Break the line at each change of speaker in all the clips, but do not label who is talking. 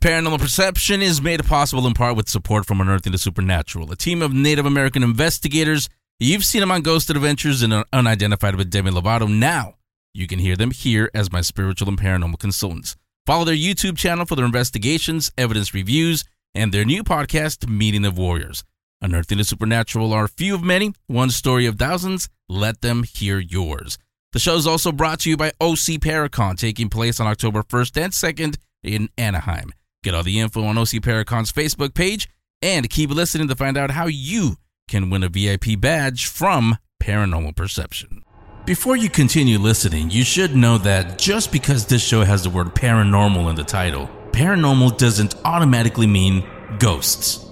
Paranormal Perception is made possible in part with support from Unearthing the Supernatural, a team of Native American investigators. You've seen them on Ghost Adventures and Unidentified with Demi Lovato. Now you can hear them here as my spiritual and paranormal consultants. Follow their YouTube channel for their investigations, evidence reviews, and their new podcast, Meeting of Warriors. Unearthing the Supernatural are few of many, one story of thousands. Let them hear yours. The show is also brought to you by OC Paracon, taking place on October 1st and 2nd in Anaheim. Get all the info on OC Paracon's Facebook page and keep listening to find out how you can win a VIP badge from Paranormal Perception. Before you continue listening, you should know that just because this show has the word paranormal in the title, paranormal doesn't automatically mean ghosts.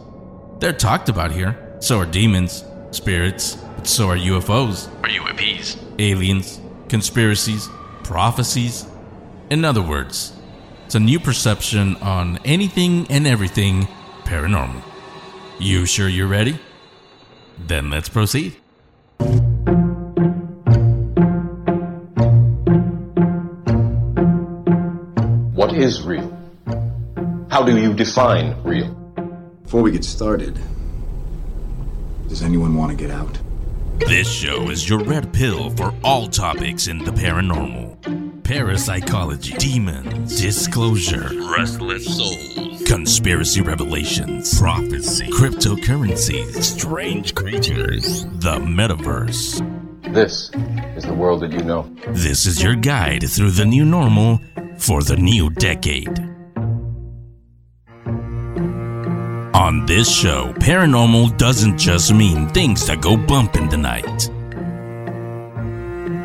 They're talked about here. So are demons, spirits, but so are UFOs,
or UAPs,
aliens, conspiracies, prophecies. In other words, it's a new perception on anything and everything paranormal. You sure you're ready? Then let's proceed.
What is real? How do you define real?
Before we get started, does anyone want to get out?
This show is your red pill for all topics in the paranormal parapsychology, demons, disclosure, restless souls, conspiracy revelations, prophecy, cryptocurrencies, strange creatures, the metaverse.
This is the world that you know.
This is your guide through the new normal for the new decade. On this show, paranormal doesn't just mean things that go bump in the night.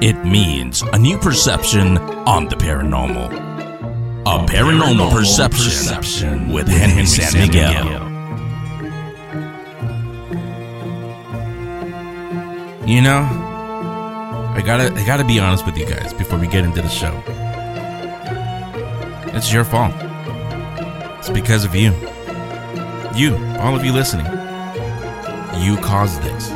It means a new perception on the paranormal. A, paranormal, perception, perception, with Henry, San. Miguel. You know, I gotta I gotta be honest with you guys before we get into the show. It's your fault. It's because of you. You, all of you listening. You caused this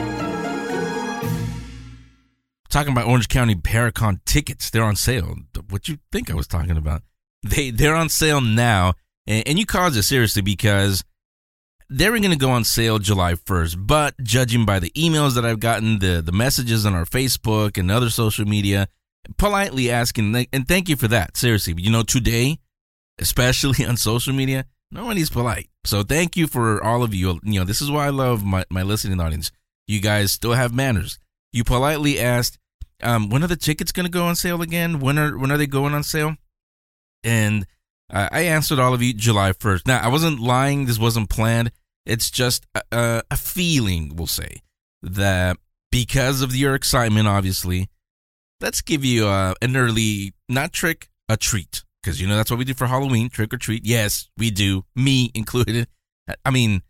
talking about Orange County Paracon tickets. They're on sale. What you think I was talking about? They they're on sale now, and, and you caused it seriously because they were going to go on sale July 1st. But judging by the emails that I've gotten, the the messages on our Facebook and other social media, politely asking, and thank you for that. Seriously, you know, today, especially on social media, nobody's polite. So thank you for all of you. You know, this is why I love my my listening audience. You guys still have manners. You politely asked, um, when are the tickets going to go on sale again? When are when are they going on sale? And uh, I answered all of you July 1st. Now, I wasn't lying. This wasn't planned. It's just a, a feeling, we'll say, that because of your excitement, obviously, let's give you uh, an early, not trick, a treat. Because, you know, that's what we do for Halloween, trick or treat. Yes, we do, me included. I mean,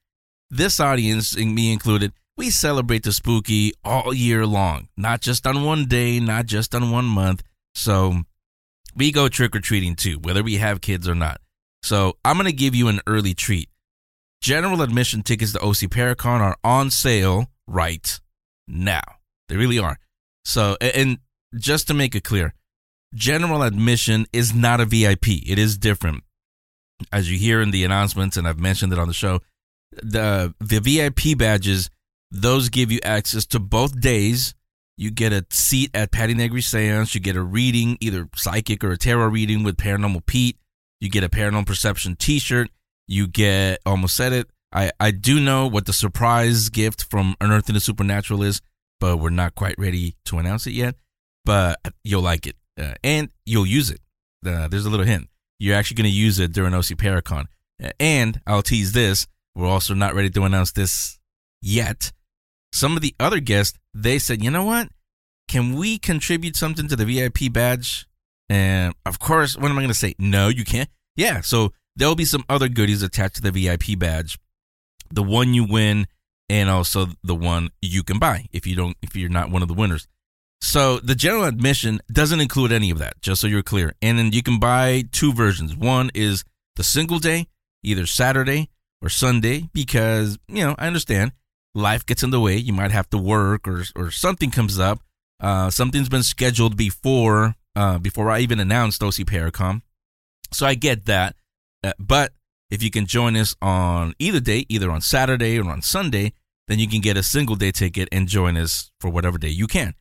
this audience, me included, we celebrate the spooky all year long, not just on one day, not just on one month. So we go trick or treating too, whether we have kids or not. So I'm going to give you an early treat. General admission tickets to OC Paracon are on sale right now. They really are. So, and just to make it clear, general admission is not a VIP. It is different. As you hear in the announcements, and I've mentioned it on the show, the the VIP badges those give you access to both days. You get a seat at Patti Negri Seance. You get a reading, either psychic or a tarot reading with Paranormal Pete. You get a Paranormal Perception t shirt. You get, almost said it. I, I do know what the surprise gift from Unearthing the Supernatural is, but we're not quite ready to announce it yet. But you'll like it uh, and you'll use it. Uh, there's a little hint. You're actually going to use it during OC Paracon. Uh, and I'll tease this. We're also not ready to announce this yet. Some of the other guests, they said, you know what? Can we contribute something to the VIP badge? And of course, what am I going to say? No, you can't. Yeah, so there'll be some other goodies attached to the VIP badge. The one you win and also the one you can buy if you don't if you're not one of the winners. So the general admission doesn't include any of that, just so you're clear. And then you can buy two versions. One is the single day, either Saturday or Sunday, because, you know, I understand life gets in the way. You might have to work or or something comes up. Uh, something's been scheduled before uh, before I even announced OC Paracon. So I get that. Uh, but if you can join us on either day, either on Saturday or on Sunday, then you can get a single day ticket and join us for whatever day you can.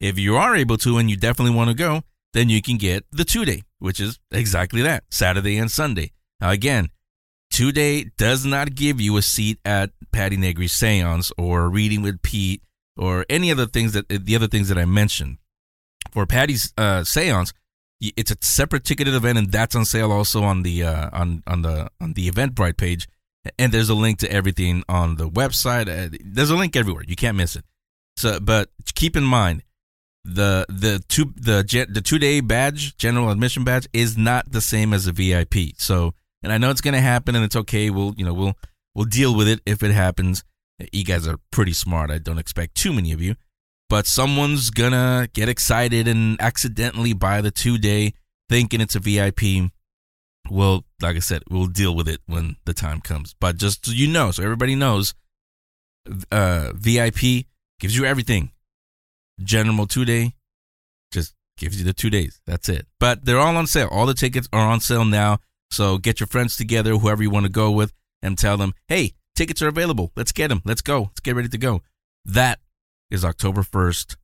If you are able to and you definitely want to go, then you can get the two day, which is exactly that Saturday and Sunday. Now, again, two day does not give you a seat at Patti Negri's seance or reading with Pete or any other things that the other things that I mentioned. For Patti's uh, seance, it's a separate ticketed event, and that's on sale also on the uh, on on the on the Eventbrite page. And there's a link to everything on the website. Uh, there's a link everywhere. You can't miss it. So, but keep in mind, the the two the the two day badge general admission badge is not the same as a VIP. So, and I know it's gonna happen, and it's okay. We'll you know we'll we'll deal with it if it happens. You guys are pretty smart. I don't expect too many of you, but someone's gonna get excited and accidentally buy the two day, thinking it's a VIP. Well, like I said, we'll deal with it when the time comes. But just so you know, so everybody knows, uh, VIP gives you everything General two day just gives you the two days. That's it. But they're all on sale. All the tickets are on sale now. So get your friends together, whoever you want to go with, and tell them, hey, tickets are available. Let's get them. Let's go. Let's get ready to go. That is October 1st.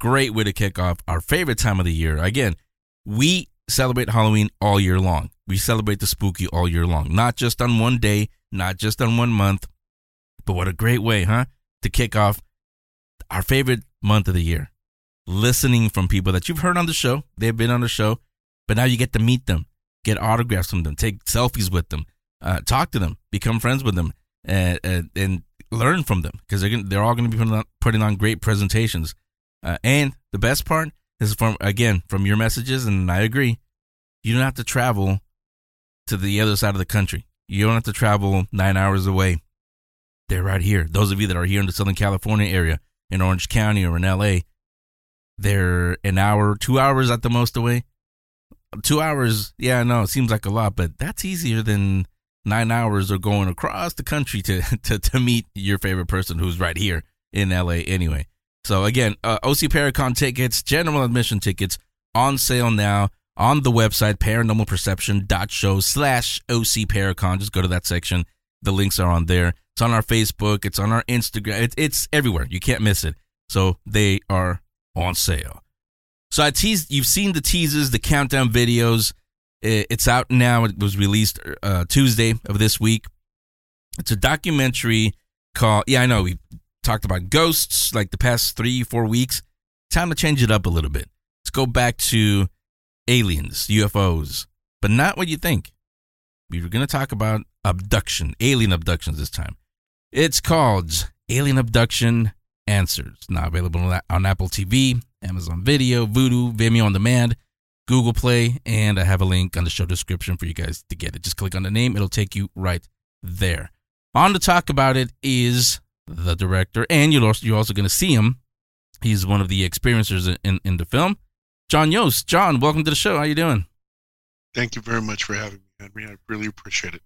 Great way to kick off our favorite time of the year. Again, we celebrate Halloween all year long. We celebrate the spooky all year long, not just on one day, not just on one month. But what a great way, huh? To kick off our favorite month of the year. Listening from people that you've heard on the show, they've been on the show, but now you get to meet them, get autographs from them, take selfies with them, uh, talk to them, become friends with them, and, and, and learn from them because they're, they're all going to be putting on, putting on great presentations. Uh, and the best part is from, again, from your messages, and I agree, you don't have to travel to the other side of the country. You don't have to travel nine hours away. They're right here. Those of you that are here in the Southern California area, in Orange County or in LA, they're an hour, two hours at the most away. Two hours, yeah, I know it seems like a lot, but that's easier than nine hours or going across the country to, to, to meet your favorite person who's right here in LA anyway. So again, uh, OC Paracon tickets, general admission tickets on sale now on the website paranormalperception.show slash OC Paracon. Just go to that section. The links are on there. It's on our Facebook. It's on our Instagram. It, it's everywhere. You can't miss it. So they are on sale. So I teased. You've seen the teases, the countdown videos. it's out now. It was released uh, Tuesday of this week. It's a documentary called. Yeah, I know we talked about ghosts like the past three, four weeks. Time to change it up a little bit. Let's go back to aliens, UFOs, but not what you think. We were going to talk about abduction, alien abductions this time. It's called Alien Abduction Answers. Now available on Apple TV, Amazon Video, Vudu, Vimeo on demand, Google Play, and I have a link on the show description for you guys to get it. Just click on the name, it'll take you right there. On to talk about it is the director, and you're also, you're also going to see him. He's one of the experiencers in, in the film, John Yost. John, welcome to the show. How you doing?
Thank you very much for having me, Henry. I really appreciate it.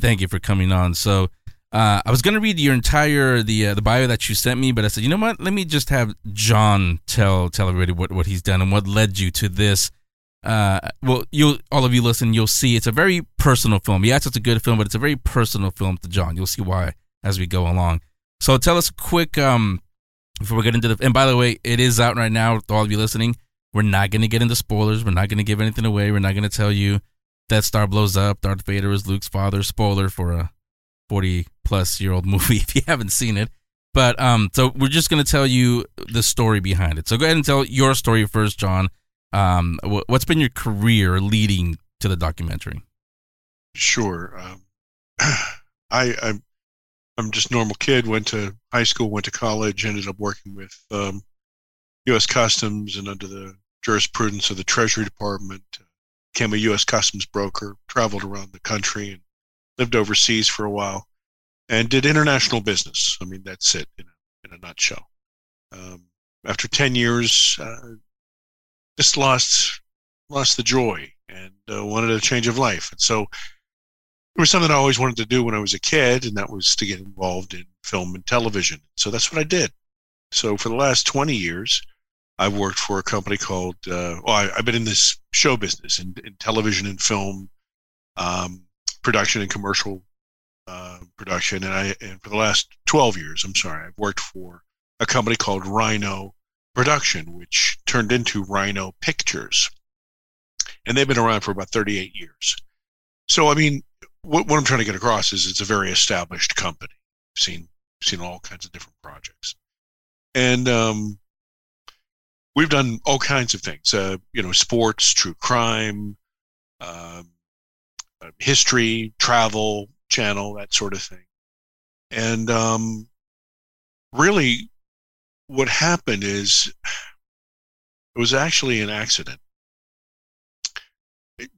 Thank you for coming on. So, uh, I was gonna read your entire the uh, the bio that you sent me, but I said, you know what? Let me just have John tell tell everybody what, what he's done and what led you to this. Uh, well, you all of you listen, you'll see it's a very personal film. Yes, it's a good film, but it's a very personal film to John. You'll see why as we go along. So tell us quick um before we get into the and by the way, it is out right now. To all of you listening, we're not gonna get into spoilers. We're not gonna give anything away. We're not gonna tell you Death Star blows up. Darth Vader is Luke's father. Spoiler for a 40 plus year old movie if you haven't seen it. But um, so we're just gonna tell you the story behind it. So go ahead and tell your story first, John. Um, what's been your career leading to the documentary?
Sure. Um, I I'm I'm just normal kid. Went to high school, went to college, ended up working with um, U.S. Customs and under the jurisprudence of the Treasury Department. Became a U.S. Customs broker. Traveled around the country and lived overseas for a while and did international business. I mean, that's it in a, in a nutshell. Um, after 10 years, uh, just lost, lost the joy and uh, wanted a change of life. And so it was something I always wanted to do when I was a kid, and that was to get involved in film and television. So that's what I did. So for the last 20 years, I've worked for a company called, uh, well, I, have been in this show business in, in television and film, um, production and commercial uh, production, and I and for the last twelve years, I'm sorry, I've worked for a company called Rhino Production, which turned into Rhino Pictures, and they've been around for about 38 years. So, I mean, what, what I'm trying to get across is it's a very established company. I've seen seen all kinds of different projects, and um, we've done all kinds of things. Uh, you know, sports, true crime, um, history, travel, channel, that sort of thing. And um, really, what happened is it was actually an accident.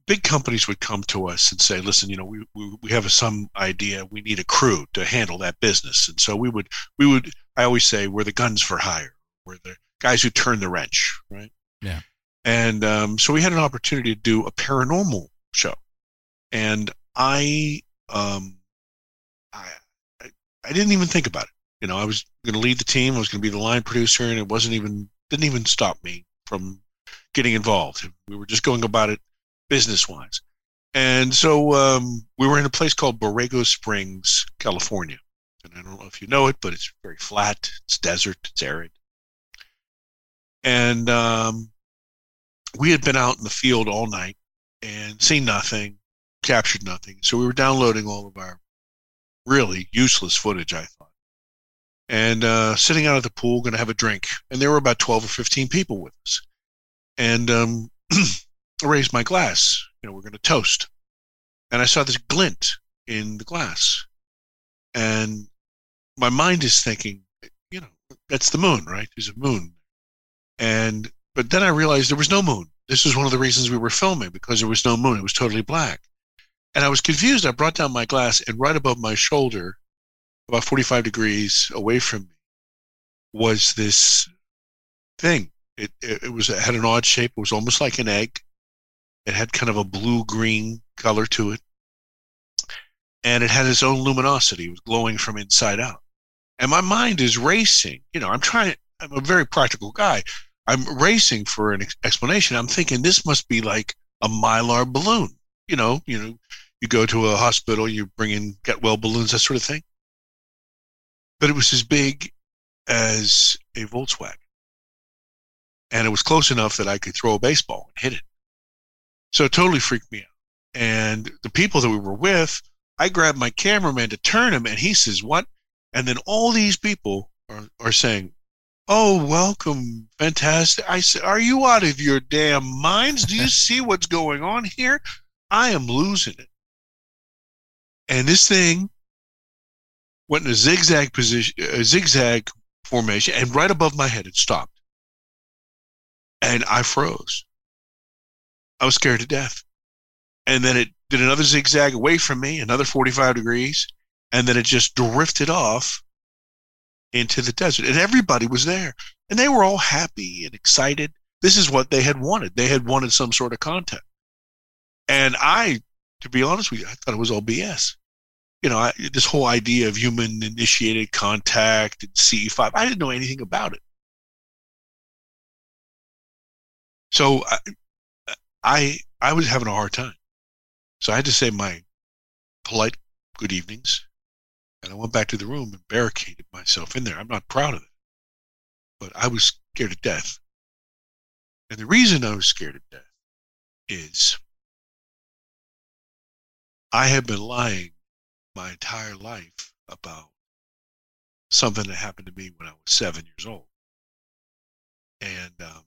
Big companies would come to us and say, "Listen, you know, we, we, we have some idea. We need a crew to handle that business." And so we would we would. I always say we're the guns for hire. We're the guys who turn the wrench, right?
Yeah.
And um, so we had an opportunity to do a paranormal show, and I um, I, I, didn't even think about it. You know, I was going to lead the team. I was going to be the line producer, and it wasn't even didn't even stop me from getting involved. We were just going about it business wise. And so um, we were in a place called Borrego Springs, California. And I don't know if you know it, but it's very flat. It's desert. It's arid. And um, we had been out in the field all night and seen nothing, captured nothing. So we were downloading all of our really useless footage, I thought. And uh, sitting out at the pool, going to have a drink. And there were about 12 or 15 people with us. And um, I raised my glass. You know, we're going to toast. And I saw this glint in the glass. And my mind is thinking, you know, that's the moon, right? There's a moon. And, but then I realized there was no moon. This was one of the reasons we were filming because there was no moon. It was totally black. And I was confused. I brought down my glass, and right above my shoulder, about 45 degrees away from me, was this thing. It, it, it was it had an odd shape. It was almost like an egg. It had kind of a blue green color to it, and it had its own luminosity. It was glowing from inside out. And my mind is racing. You know, I'm trying. I'm a very practical guy. I'm racing for an explanation. I'm thinking this must be like a mylar balloon. You know, you know, you go to a hospital, you bring in get well balloons, that sort of thing. But it was as big as a Volkswagen. And it was close enough that I could throw a baseball and hit it. So it totally freaked me out. And the people that we were with, I grabbed my cameraman to turn him, and he says, What? And then all these people are, are saying, Oh, welcome. Fantastic. I said, Are you out of your damn minds? Do you see what's going on here? I am losing it. And this thing went in a zigzag position, a zigzag formation, and right above my head, it stopped. And I froze. I was scared to death. And then it did another zigzag away from me, another 45 degrees, and then it just drifted off into the desert. And everybody was there. And they were all happy and excited. This is what they had wanted. They had wanted some sort of content. And I to be honest with you, I thought it was all BS. You know, I, this whole idea of human initiated contact and CE5, I didn't know anything about it. So I, I, I was having a hard time. So I had to say my polite good evenings, and I went back to the room and barricaded myself in there. I'm not proud of it, but I was scared to death. And the reason I was scared to death is I have been lying my entire life about something that happened to me when I was seven years old. And um,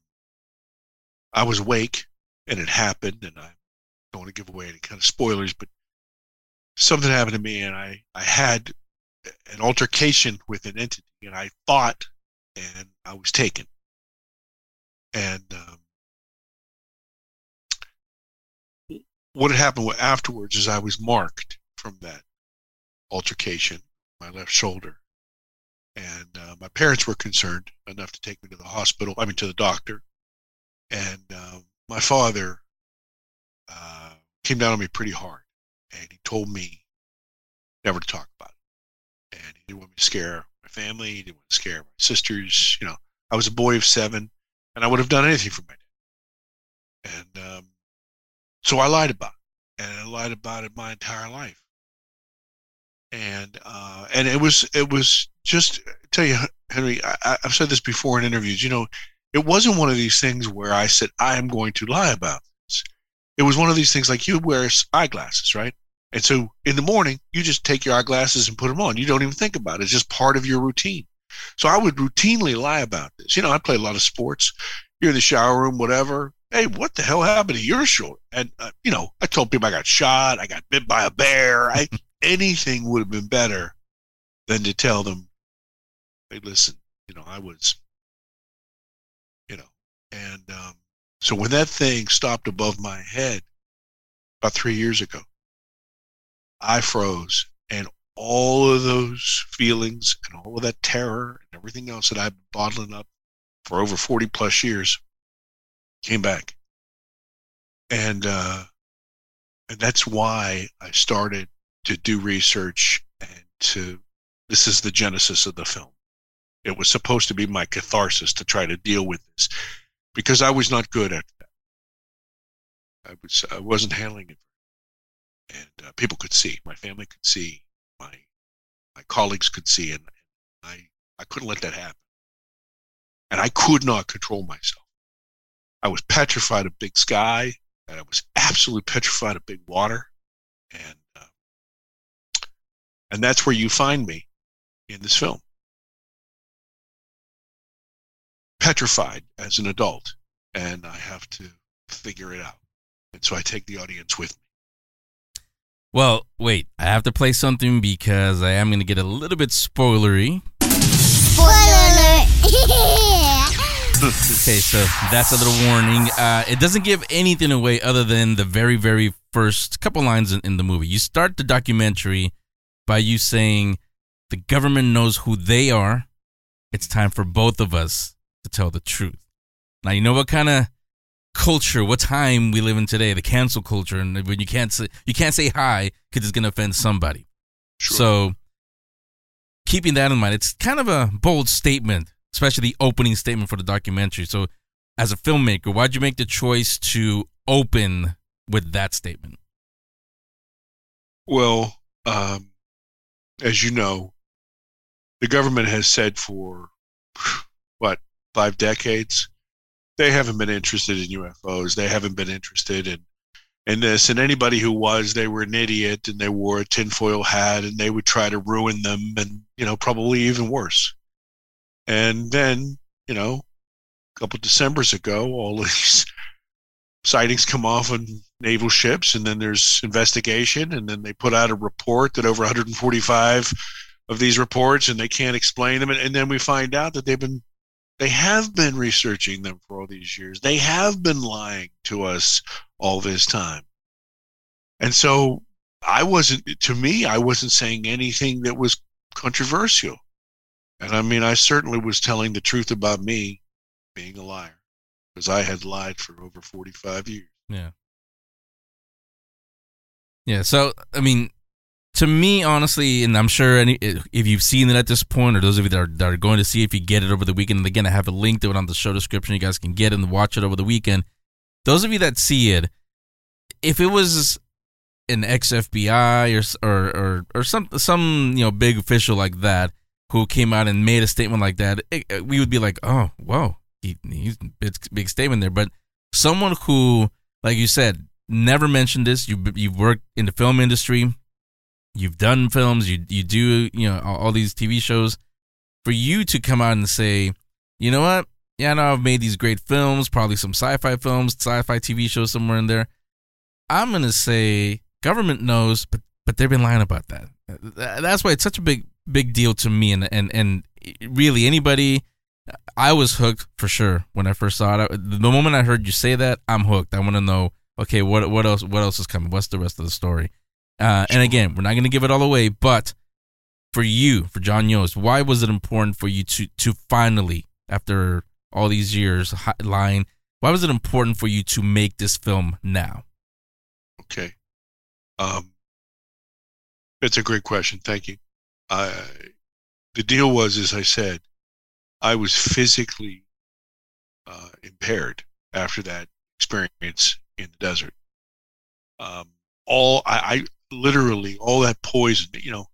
I was awake and it happened, and I don't want to give away any kind of spoilers, but something happened to me, and I, I had an altercation with an entity, and I fought, and I was taken. And um, what had happened afterwards is I was marked from that altercation, my left shoulder. And uh, my parents were concerned enough to take me to the hospital, I mean, to the doctor. And uh, my father uh, came down on me pretty hard. And he told me never to talk about it. And he didn't want me to scare my family. He didn't want to scare my sisters. You know, I was a boy of seven, and I would have done anything for my dad. And um, so I lied about it. and I lied about it my entire life. And uh, and it was it was just tell you, Henry. I, I've said this before in interviews. You know, it wasn't one of these things where I said I am going to lie about this. It was one of these things like you wear eyeglasses, right? And so in the morning, you just take your eyeglasses and put them on. You don't even think about it. It's just part of your routine. So I would routinely lie about this. You know, I play a lot of sports. You're in the shower room, whatever. Hey, what the hell happened to your shoulder? And uh, you know, I told people I got shot. I got bit by a bear. I, anything would have been better than to tell them, "Hey, listen, you know, I was, you know." And um, so when that thing stopped above my head about three years ago, I froze, and all of those feelings and all of that terror and everything else that I've been bottling up for over 40 plus years came back. And, uh, and that's why I started to do research and to, this is the genesis of the film. It was supposed to be my catharsis to try to deal with this because I was not good at that. I was, I wasn't handling it and uh, people could see, my family could see, my my colleagues could see, and I I couldn't let that happen. And I could not control myself. I was petrified of big sky, and I was absolutely petrified of big water, and uh, and that's where you find me in this film. Petrified as an adult, and I have to figure it out. And so I take the audience with me.
Well, wait, I have to play something because I am going to get a little bit spoilery.
Spoiler alert!
okay, so that's a little warning. Uh, it doesn't give anything away other than the very, very first couple lines in, in the movie. You start the documentary by you saying, The government knows who they are. It's time for both of us to tell the truth. Now, you know what kind of culture, what time we live in today, the cancel culture, and when you can't say you can't say hi because it's gonna offend somebody.
Sure.
So keeping that in mind, it's kind of a bold statement, especially the opening statement for the documentary. So as a filmmaker, why'd you make the choice to open with that statement?
Well, um, as you know, the government has said for what five decades they haven't been interested in UFOs. They haven't been interested in in this. And anybody who was, they were an idiot and they wore a tinfoil hat and they would try to ruin them and, you know, probably even worse. And then, you know, a couple of Decembers ago, all these sightings come off on naval ships and then there's investigation and then they put out a report that over 145 of these reports and they can't explain them and, and then we find out that they've been they have been researching them for all these years. They have been lying to us all this time. And so I wasn't, to me, I wasn't saying anything that was controversial. And I mean, I certainly was telling the truth about me being a liar because I had lied for over 45 years.
Yeah. Yeah. So, I mean, to me, honestly, and I'm sure any, if you've seen it at this point, or those of you that are, that are going to see, if you get it over the weekend, and again, I have a link to it on the show description. You guys can get it and watch it over the weekend. Those of you that see it, if it was an ex FBI or, or or or some some you know big official like that who came out and made a statement like that, it, uh, we would be like, oh, whoa, he, he's big, big statement there. But someone who, like you said, never mentioned this. You you've worked in the film industry you've done films, you you do you know all, all, these TV shows. For you to come out and say, you know what? Yeah, I know I've made these great films, probably some sci-fi films, sci-fi TV shows somewhere in there. I'm gonna say government knows, but but they've been lying about that. That's why it's such a big big deal to me, and and and really anybody. I was hooked for sure when I first saw it. The moment I heard you say that, I'm hooked. I want to know, okay, what what else what else is coming? What's the rest of the story? Uh, and again, we're not going to give it all away, but for you, for John Yost, why was it important for you to to finally, after all these years lying, why was it important for you to make this film now?
Okay, um, that's a great question. Thank you. Uh, the deal was, as I said, I was physically uh, impaired after that experience in the desert. Um, all I, I literally all that poison. You know,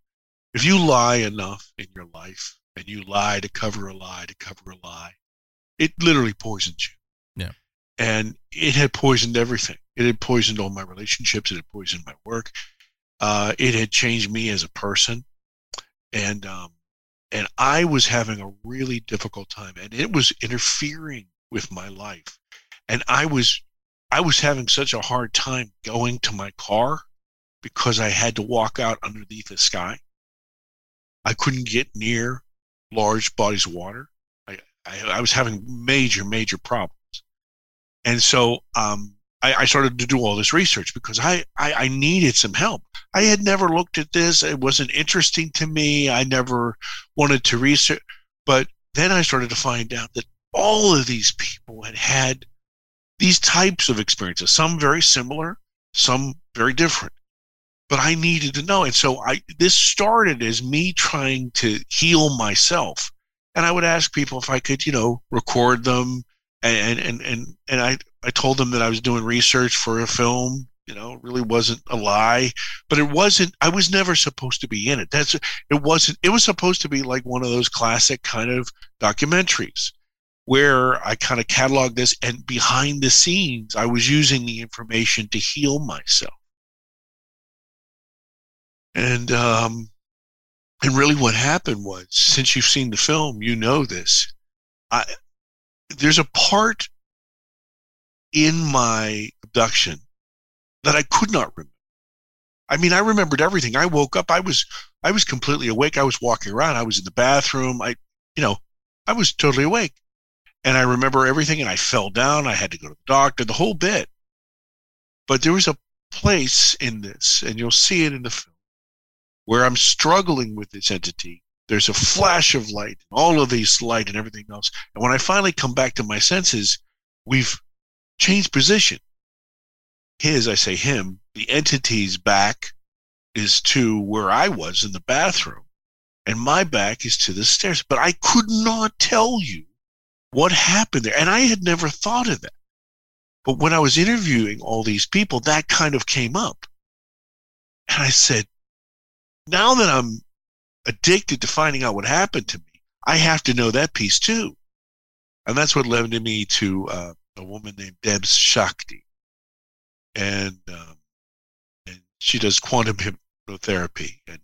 if you lie enough in your life and you lie to cover a lie to cover a lie, it literally poisons you.
Yeah.
And it had poisoned everything. It had poisoned all my relationships. It had poisoned my work. Uh, it had changed me as a person. And um, and I was having a really difficult time, and it was interfering with my life. And I was I was having such a hard time going to my car because I had to walk out underneath the sky. I couldn't get near large bodies of water. I, I, I was having major, major problems. And so um, I, I, started to do all this research because I, I, I needed some help. I had never looked at this. It wasn't interesting to me. I never wanted to research. But then I started to find out that all of these people had had these types of experiences, some very similar, some very different but I needed to know. And so I this started as me trying to heal myself. And I would ask people if I could, you know, record them and and and and I I told them that I was doing research for a film, you know, really wasn't a lie, but it wasn't I was never supposed to be in it. That's it wasn't it was supposed to be like one of those classic kind of documentaries where I kind of cataloged this and behind the scenes I was using the information to heal myself. And um, and really, what happened was, since you've seen the film, you know this. I there's a part in my abduction that I could not remember. I mean, I remembered everything. I woke up. I was I was completely awake. I was walking around. I was in the bathroom. I, you know, I was totally awake, and I remember everything. And I fell down. I had to go to the doctor. The whole bit. But there was a place in this, and you'll see it in the film where I'm struggling with this entity. There's a flash of light, all of these light and everything else. And when I finally come back to my senses, we've changed position. His, I say him, the entity's back is to where I was in the bathroom, and my back is to the stairs. But I could not tell you what happened there. And I had never thought of that. But when I was interviewing all these people, that kind of came up. And I said, now that I'm addicted to finding out what happened to me, I have to know that piece too. And that's what led me to uh, a woman named Deb Shakti. And, um, and she does quantum hypnotherapy. And,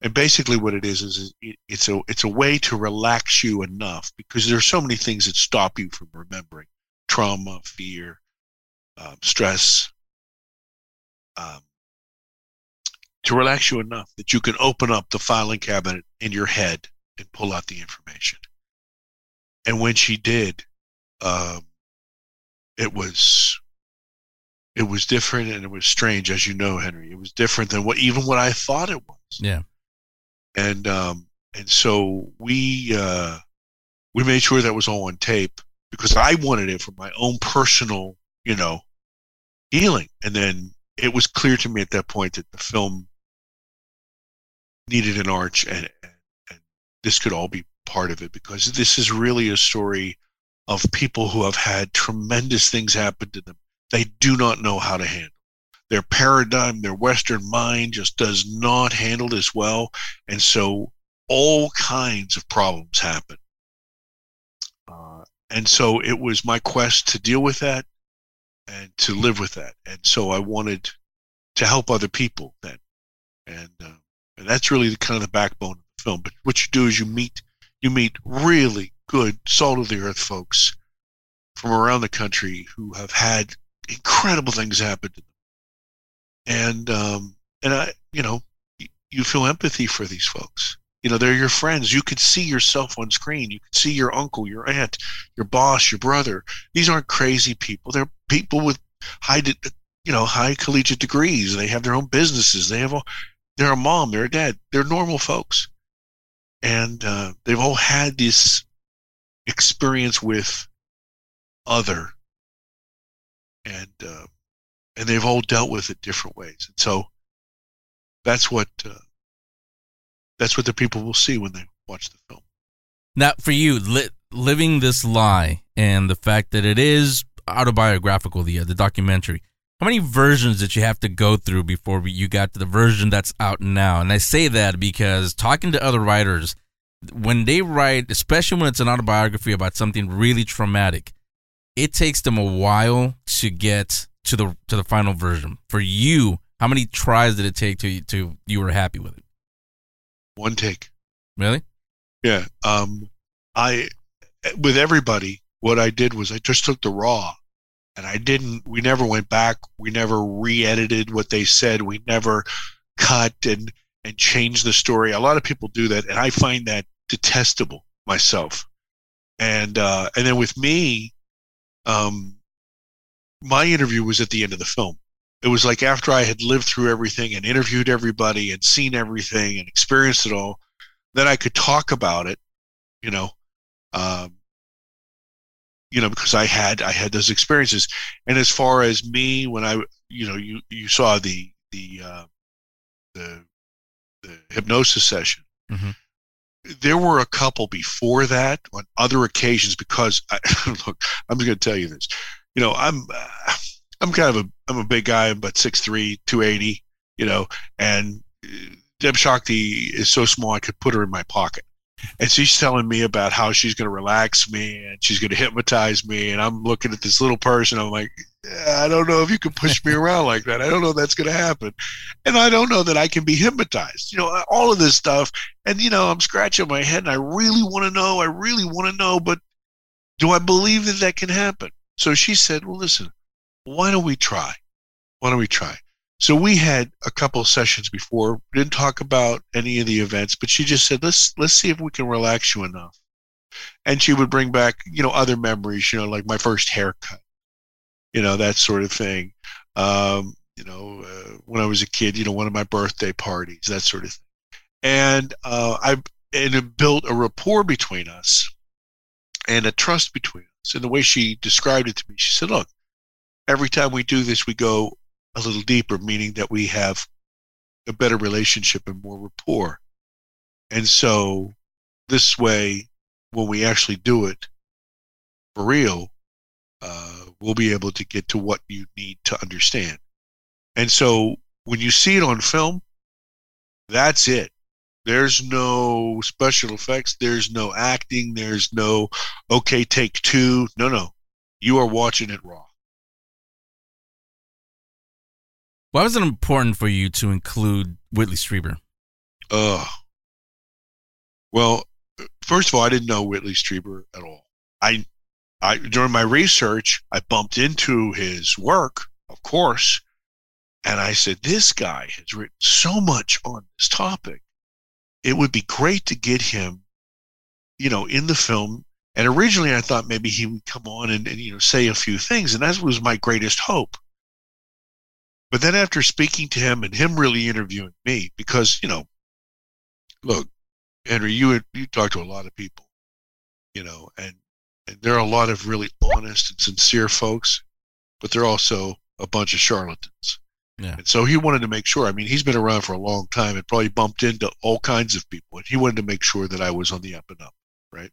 and basically what it is, is it's a, it's a way to relax you enough because there are so many things that stop you from remembering trauma, fear, um, stress, um, to relax you enough that you can open up the filing cabinet in your head and pull out the information. And when she did, um, it was it was different and it was strange, as you know, Henry. It was different than what even what I thought it was.
Yeah.
And um, and so we uh, we made sure that was all on tape because I wanted it for my own personal, you know, healing. And then it was clear to me at that point that the film needed an arch, and, and this could all be part of it because this is really a story of people who have had tremendous things happen to them. They do not know how to handle. Their paradigm, their Western mind just does not handle this well. And so all kinds of problems happen. Uh, and so it was my quest to deal with that and to live with that. And so I wanted to help other people then. And uh, and that's really the kind of the backbone of the film. But what you do is you meet you meet really good, salt of the earth folks from around the country who have had incredible things happen to them. And um, and I, you know, you feel empathy for these folks. You know, they're your friends. You could see yourself on screen. You could see your uncle, your aunt, your boss, your brother. These aren't crazy people. They're people with high, you know, high collegiate degrees. They have their own businesses. They have all, they're a mom, they're a dad, they're normal folks. And uh, they've all had this experience with other. And, uh, and they've all dealt with it different ways. And so that's what, uh, that's what the people will see when they watch the film.
Now, for you, li- living this lie and the fact that it is autobiographical, the uh, the documentary, how many versions did you have to go through before you got to the version that's out now? And I say that because talking to other writers, when they write, especially when it's an autobiography about something really traumatic, it takes them a while to get to the to the final version. For you, how many tries did it take to to you were happy with it?
One take.
Really?
Yeah. Um, I with everybody, what I did was I just took the raw, and I didn't. We never went back. We never re-edited what they said. We never cut and and changed the story. A lot of people do that, and I find that detestable myself. And uh, and then with me, um, my interview was at the end of the film. It was like after I had lived through everything and interviewed everybody and seen everything and experienced it all, then I could talk about it, you know, um, you know, because I had I had those experiences. And as far as me, when I, you know, you you saw the the uh, the the hypnosis session.
Mhm.
There were a couple before that on other occasions because I, look, I'm going to tell you this. You know, I'm uh, I'm kind of a I'm a big guy, I'm about 6'3", 280, you know, and uh, Deb Shakti is so small I could put her in my pocket. And she's telling me about how she's going to relax me and she's going to hypnotize me. And I'm looking at this little person. I'm like, I don't know if you can push me around like that. I don't know that's going to happen. And I don't know that I can be hypnotized. You know, all of this stuff. And, you know, I'm scratching my head and I really want to know. I really want to know. But do I believe that that can happen? So she said, well, listen, why don't we try? Why don't we try? So we had a couple sessions before. We didn't talk about any of the events, but she just said, "Let's let's see if we can relax you enough." And she would bring back, you know, other memories, you know, like my first haircut, you know, that sort of thing. Um, you know, uh, when I was a kid, you know, one of my birthday parties, that sort of thing. And uh, I and it built a rapport between us and a trust between us. And the way she described it to me, she said, "Look, every time we do this, we go a little deeper, meaning that we have a better relationship and more rapport. And so this way, when we actually do it for real, uh, we'll be able to get to what you need to understand. And so when you see it on film, that's it. There's no special effects. There's no acting. There's no, okay, take two. No, no. You are watching it raw.
Why was it important for you to include Whitley Strieber?
Uh, well, first of all, I didn't know Whitley Strieber at all. I, I during my research, I bumped into his work, of course, and I said, "This guy has written so much on this topic. It would be great to get him, you know, in the film." And originally, I thought maybe he would come on and, and you know say a few things, and that was my greatest hope. But then after speaking to him and him really interviewing me, because, you know, look, Henry, you you talk to a lot of people, you know, and, and there are a lot of really honest and sincere folks, but they're also a bunch of charlatans.
Yeah.
And so he wanted to make sure. I mean, he's been around for a long time and probably bumped into all kinds of people, and he wanted to make sure that I was on the up and up, right?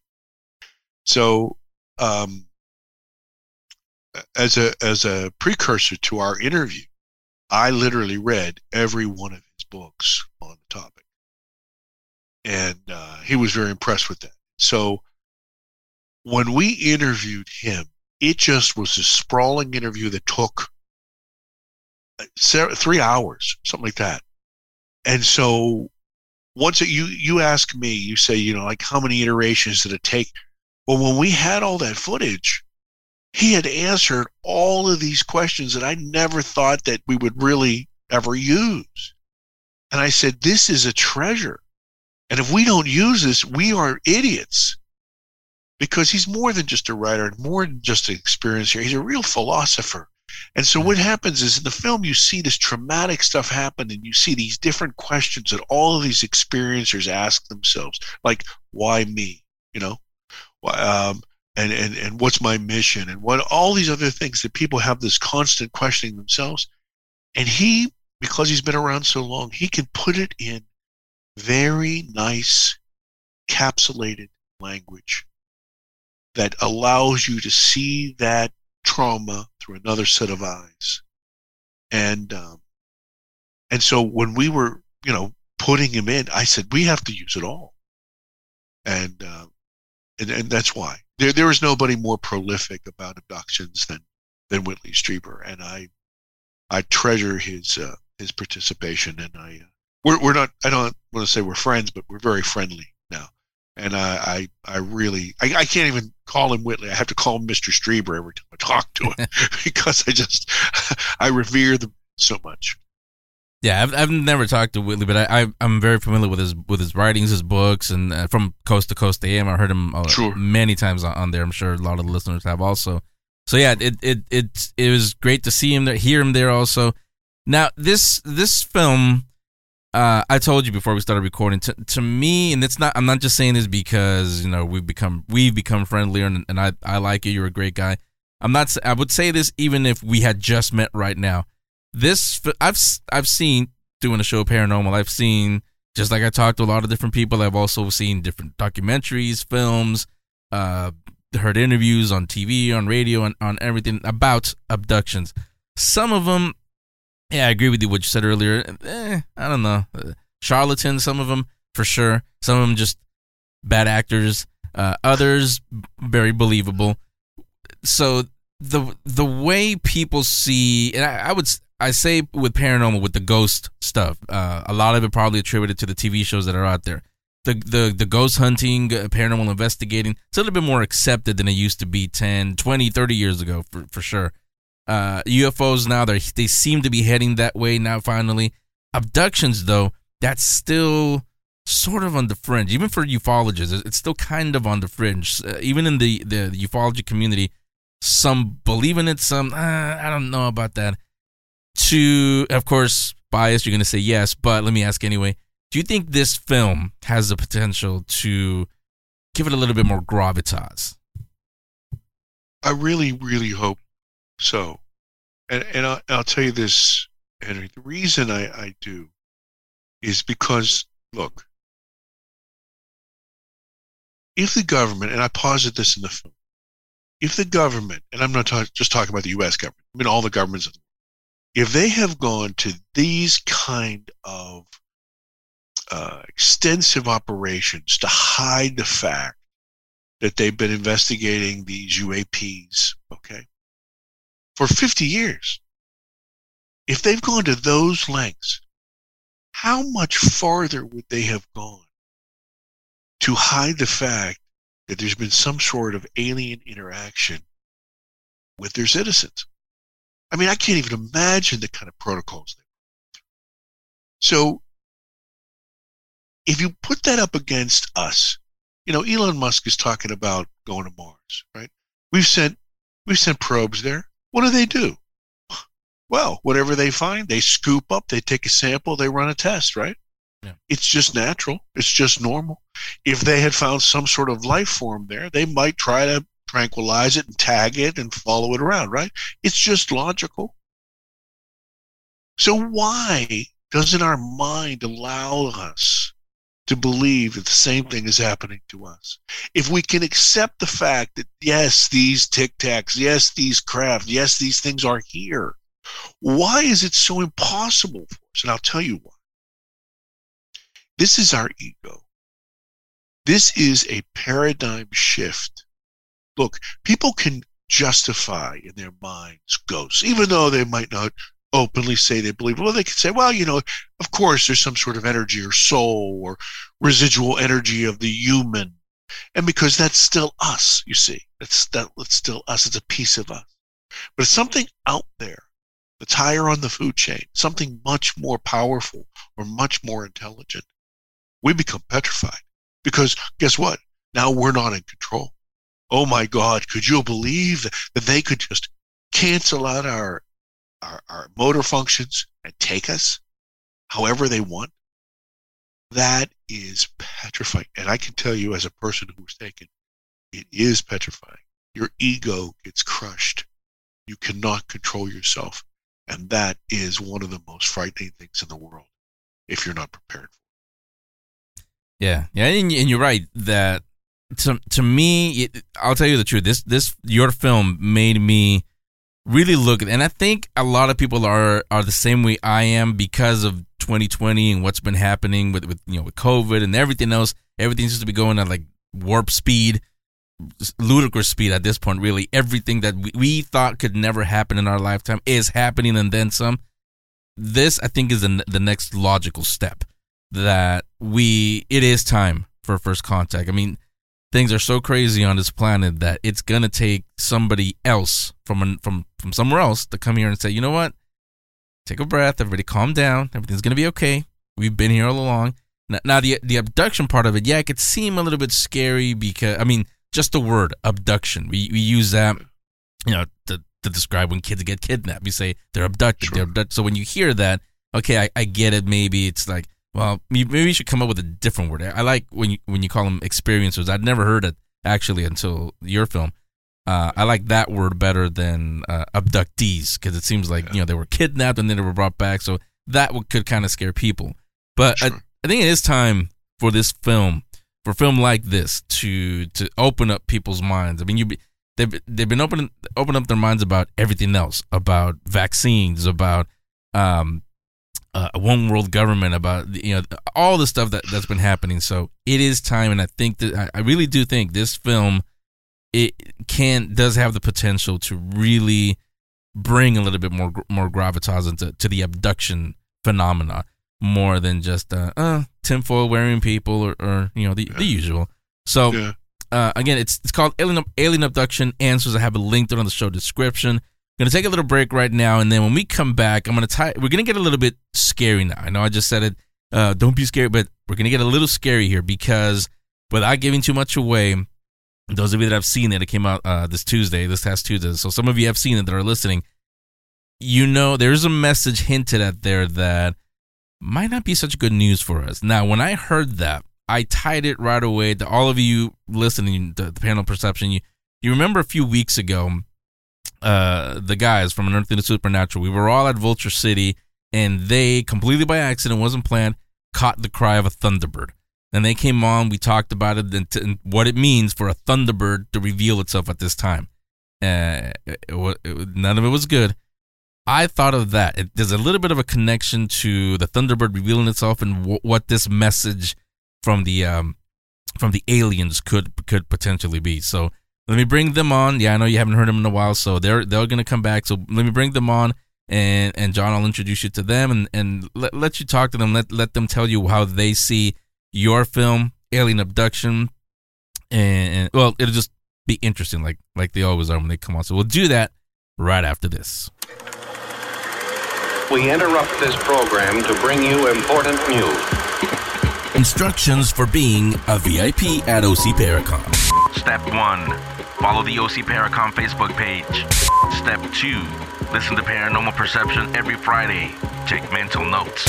So, um, as a as a precursor to our interview, I literally read every one of his books on the topic. And uh, he was very impressed with that. So when we interviewed him, it just was a sprawling interview that took uh, three hours, something like that. And so once it, you you ask me, you say, you know, like how many iterations did it take? Well, when we had all that footage, he had answered all of these questions that I never thought that we would really ever use. And I said, this is a treasure. And if we don't use this, we are idiots. Because he's more than just a writer, more than just an experiencer. He's a real philosopher. And so what happens is in the film, you see this traumatic stuff happen and you see these different questions that all of these experiencers ask themselves, like, why me? You know, um, and, and, and what's my mission and what all these other things that people have this constant questioning themselves. And he, because he's been around so long, he can put it in very nice, capsulated language that allows you to see that trauma through another set of eyes. and um, and so when we were, you know, putting him in, I said we have to use it all, and uh, and and that's why there there is nobody more prolific about abductions than than Whitley Strieber, and I I treasure his uh, his participation, and I uh, we're we're not I don't want to say we're friends, but we're very friendly now, and I I, I really I, I can't even call him Whitley. I have to call him Mister Strieber every time I talk to him because I just I revere them so much.
Yeah, I've, I've never talked to Whitley, but I, I I'm very familiar with his with his writings, his books, and uh, from Coast to Coast AM. I heard him uh,
Sure.
many times on, on there. I'm sure a lot of the listeners have also. So yeah, it it it it was great to see him there, hear him there also. Now this this film, uh, I told you before we started recording. To to me, and it's not. I'm not just saying this because you know we've become we've become friendlier, and, and I I like you. You're a great guy. I'm not. I would say this even if we had just met right now. This I've I've seen doing a show paranormal. I've seen just like I talked to a lot of different people. I've also seen different documentaries, films, uh, heard interviews on TV, on radio, and on everything about abductions. Some of them, yeah, I agree with you. What you said earlier, eh, I don't know, uh, charlatans. Some of them for sure. Some of them just bad actors. Uh, others very believable. So the the way people see, and I, I would I say with paranormal with the ghost stuff, uh, a lot of it probably attributed to the TV shows that are out there. The the the ghost hunting, uh, paranormal investigating, it's a little bit more accepted than it used to be 10, 20, 30 years ago for for sure. Uh, UFOs now they they seem to be heading that way now. Finally, abductions though that's still sort of on the fringe. Even for ufologists, it's- still kind of on the fringe. Uh, even in the the ufology community, some believe in it, some uh, I don't know about that. To of course, bias, you're gonna say yes, but let me ask anyway. Do you think this film has the potential to give it a little bit more gravitas?
I really, really hope so. And and I'll, I'll tell you this, Henry. The reason I, I do is because look, if the government, and I posit this in the film, if the government, and I'm not talk, just talking about the U.S. government, I mean all the governments, of the if they have gone to these kind of uh, extensive operations to hide the fact that they've been investigating these UAPs, okay, for 50 years. If they've gone to those lengths, how much farther would they have gone to hide the fact that there's been some sort of alien interaction with their citizens? I mean, I can't even imagine the kind of protocols they So, if you put that up against us, you know, Elon Musk is talking about going to Mars, right? We've sent we've sent probes there. What do they do? Well, whatever they find, they scoop up, they take a sample, they run a test, right?
Yeah.
It's just natural. It's just normal. If they had found some sort of life form there, they might try to tranquilize it and tag it and follow it around, right? It's just logical. So why doesn't our mind allow us to believe that the same thing is happening to us? If we can accept the fact that yes, these tic tacs, yes, these craft, yes, these things are here, why is it so impossible for us? And I'll tell you why. This is our ego. This is a paradigm shift. Look, people can justify in their minds ghosts, even though they might not openly say they believe. Well, they could say, well, you know, of course, there's some sort of energy or soul or residual energy of the human, and because that's still us, you see, that's that, that's still us. It's a piece of us, but it's something out there that's higher on the food chain, something much more powerful or much more intelligent. We become petrified because guess what? Now we're not in control. Oh my God, could you believe that, they could just cancel out our, our, our motor functions and take us however they want? That is petrifying. And I can tell you, as a person who was taken, it is petrifying. Your ego gets crushed. You cannot control yourself. And that is one of the most frightening things in the world if you're not prepared for
Yeah, yeah, and, and you're right that to to me, it, I'll tell you the truth. This this your film made me really look and I think a lot of people are are the same way I am because of 2020 and what's been happening with with you know with COVID and everything else. Everything seems to be going at like warp speed, ludicrous speed at this point. Really, everything that we, we thought could never happen in our lifetime is happening and then some. This I think is the, the next logical step that we it is time for first contact. I mean, things are so crazy on this planet that it's gonna take somebody else from an, from from somewhere else to come here and say, you know what, take a breath, everybody, calm down, everything's gonna be okay. We've been here all along. Now, now the the abduction part of it, yeah, it could seem a little bit scary because I mean, just the word abduction, we we use that, you know, to to describe when kids get kidnapped. We say they're abducted,
Sure.
they're abducted. So when you hear that, okay, I, I get it. Maybe it's like well, maybe you should come up with a different word. I like when you when you call them experiencers. I'd never heard it actually until your film. Uh, I like that word better than uh, abductees because it seems like you know they were kidnapped and then they were brought back. So that could kind of scare people. But I,
Sure.
I think it is time for this film, for a film like this, to to open up people's minds. I mean, you they've they've been opening open up their minds about everything else, about vaccines, about um, uh, a one world government, about you know all the stuff that that's been happening. So it is time, and I think that I, really do think this film it can does have the potential to really bring a little bit more more gravitas into to the abduction phenomena more than just uh, uh tinfoil wearing people or, or you know the, the usual. So
Yeah.
uh, again, it's it's called Alien Alien Abduction Answers. I have it linked on the show description. Gonna take a little break right now, and then when we come back, I'm gonna tie. We're gonna get a little bit scary now. I know I just said it. Uh, don't be scared, but we're gonna get a little scary here because without giving too much away, those of you that have seen it, it came out uh, this Tuesday, this past Tuesday. So some of you have seen it that are listening. You know, there's a message hinted at there that might not be such good news for us. Now, when I heard that, I tied it right away to all of you listening to the Paranormal Perception. You, you remember a few weeks ago, uh, the guys from Unearthing the Supernatural, we were all at Vulture City, and they completely by accident, wasn't planned, caught the cry of a thunderbird. And they came on, we talked about it and, t- and what it means for a thunderbird to reveal itself at this time. Uh, it, wa- it, none of it was good. I thought of that. It, there's a little bit of a connection to the Thunderbird revealing itself and w- what this message from the um, from the aliens could could potentially be. So let me bring them on. Yeah, I know you haven't heard them in a while, so they're they're gonna come back. So let me bring them on, and and John, I'll introduce you to them and and let let you talk to them. Let let them tell you how they see your film, Alien Abduction, and, and well, it'll just be interesting, like like they always are when they come on. So we'll do that right after this.
We interrupt this program to bring you important news.
Instructions for being a VIP at OC Paracon.
Step 1. Follow the OC Paracon Facebook page. Step 2. Listen to Paranormal Perception every Friday. Take mental notes.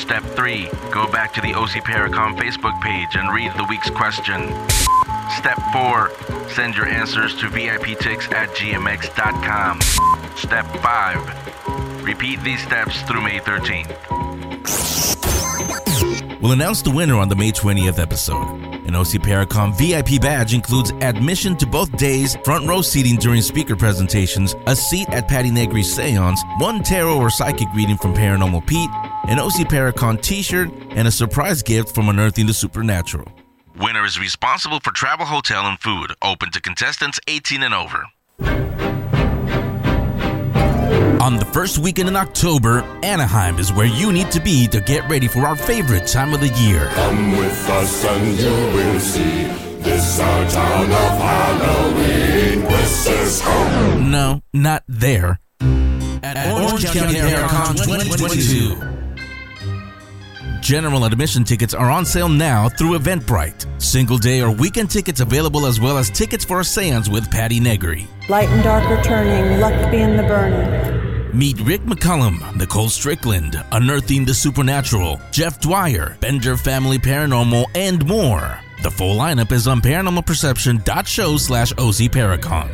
Step 3. Go back to the OC Paracon Facebook page and read the week's question. Step 4. Send your answers to VIPTix at gmx.com. Step 5. Repeat these steps through May 13th.
We'll announce the winner on the May 20th episode. An OC Paracon VIP badge includes admission to both days, front row seating during speaker presentations, a seat at Patti Negri's seance, one tarot or psychic reading from Paranormal Pete, an OC Paracon t shirt, and a surprise gift from Unearthing the Supernatural.
Winner is responsible for travel, hotel, and food. Open to contestants 18 and over.
On the first weekend in October, Anaheim is where you need to be to get ready for our favorite time of the year.
Come with us and you will see. This our town of Halloween. This is home.
No, not there. At Orange, County Paracon 2022. General admission tickets are on sale now through Eventbrite. Single day or weekend tickets available as well as tickets for a seance with Patti Negri.
Light and dark returning, luck be in the burning.
Meet Rick McCullum, Nicole Strickland, Unearthing the Supernatural, Jeff Dwyer, Bender Family Paranormal, and more. The full lineup is on paranormalperception.show slash OC Paracon.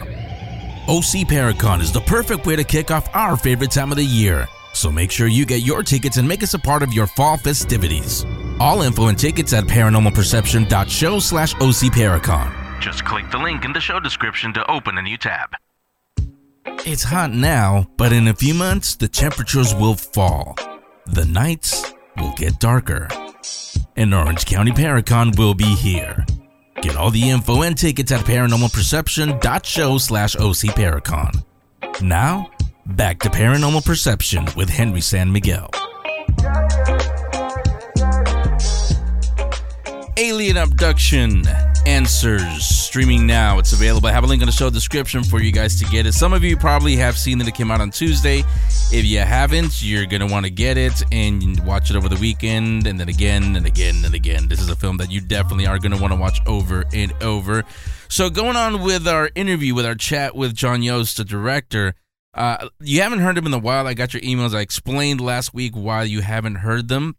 OC Paracon is the perfect way to kick off our favorite time of the year. So make sure you get your tickets and make us a part of your fall festivities. All info and tickets at paranormalperception.show slash OC Paracon.
Just click the link in the show description to open a new tab.
It's hot now, but in a few months, the temperatures will fall. The nights will get darker. And Orange County Paracon will be here. Get all the info and tickets at paranormalperception.show slash ocparacon. Now, back to Paranormal Perception with Henry San Miguel. Alien Abduction Answers streaming now. It's available. I have a link in the show description for you guys to get it. Some of you probably have seen that it came out on Tuesday. If you haven't, you're going to want to get it and watch it over the weekend and then again and again and again. This is a film that you definitely are going to want to watch over and over. So, going on with our interview, with our chat with John Yost, the director. Uh, you haven't heard him in a while. I got your emails. I explained last week why you haven't heard them.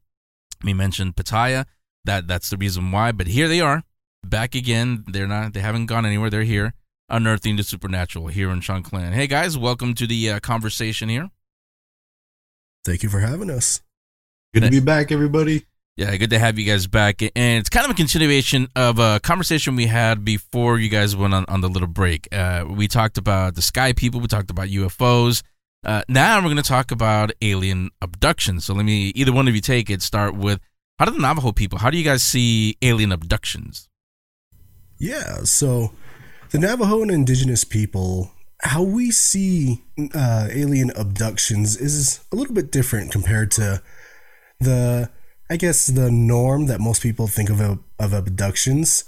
We mentioned Pattaya that that's the reason why. But here they are, back again. They're not. They haven't gone anywhere. They're here, unearthing the supernatural Hero and Shanclen. Hey guys, welcome to the uh, conversation here.
Thank you for having us. Good to be back, everybody.
Yeah, good to have you guys back. And it's kind of a continuation of a conversation we had before you guys went on, on the little break. Uh, we talked about the sky people, we talked about UFOs. Uh, now we're going to talk about alien abduction. So let me, either one of you take it. Start with how do the Navajo people, how do you guys see alien abductions?
Yeah, so the Navajo and indigenous people, how we see uh, alien abductions is a little bit different compared to the, I guess, the norm that most people think of of abductions.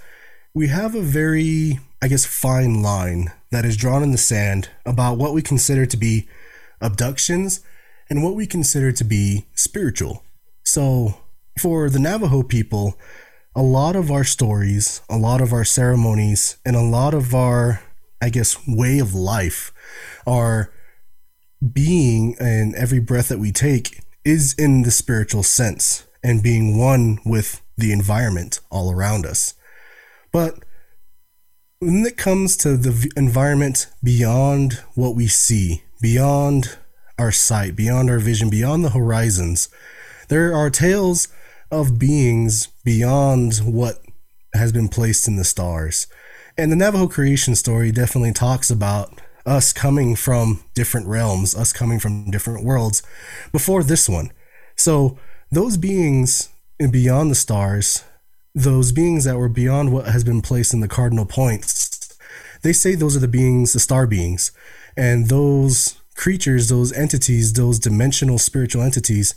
We have a very, I guess, fine line that is drawn in the sand about what we consider to be abductions and what we consider to be spiritual. So, for the Navajo people, a lot of our stories, a lot of our ceremonies, and a lot of our, I guess, way of life are being and every breath that we take is in the spiritual sense and being one with the environment all around us. But when it comes to the environment beyond what we see, beyond our sight, beyond our vision, beyond the horizons, there are tales of beings beyond what has been placed in the stars. And the Navajo creation story definitely talks about us coming from different realms, us coming from different worlds before this one. So, those beings beyond the stars, those beings that were beyond what has been placed in the cardinal points, they say those are the beings, the star beings. And those creatures, those entities, those dimensional spiritual entities,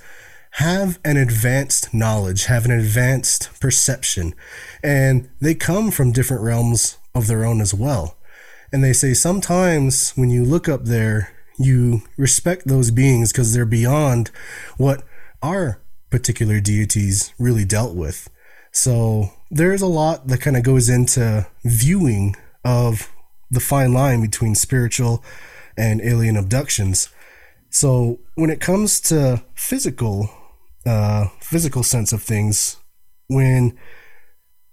have an advanced knowledge, have an advanced perception, and they come from different realms of their own as well. And they say sometimes when you look up there, you respect those beings because they're beyond what our particular deities really dealt with. So there's a lot that kind of goes into viewing of the fine line between spiritual and alien abductions. So when it comes to physical uh, physical sense of things, when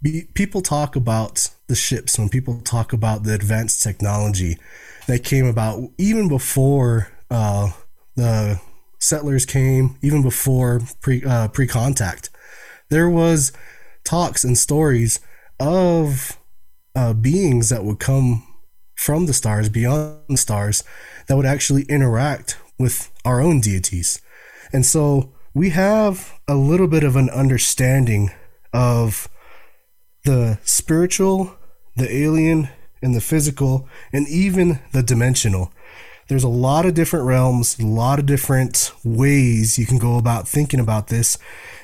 be, people talk about the ships, when people talk about the advanced technology that came about even before uh, the settlers came, even before pre uh, pre contact, there was talks and stories of uh, beings that would come from the stars, beyond the stars, that would actually interact with our own deities. And so we have a little bit of an understanding of the spiritual, the alien, and the physical, and even the dimensional. There's a lot of different realms, a lot of different ways you can go about thinking about this,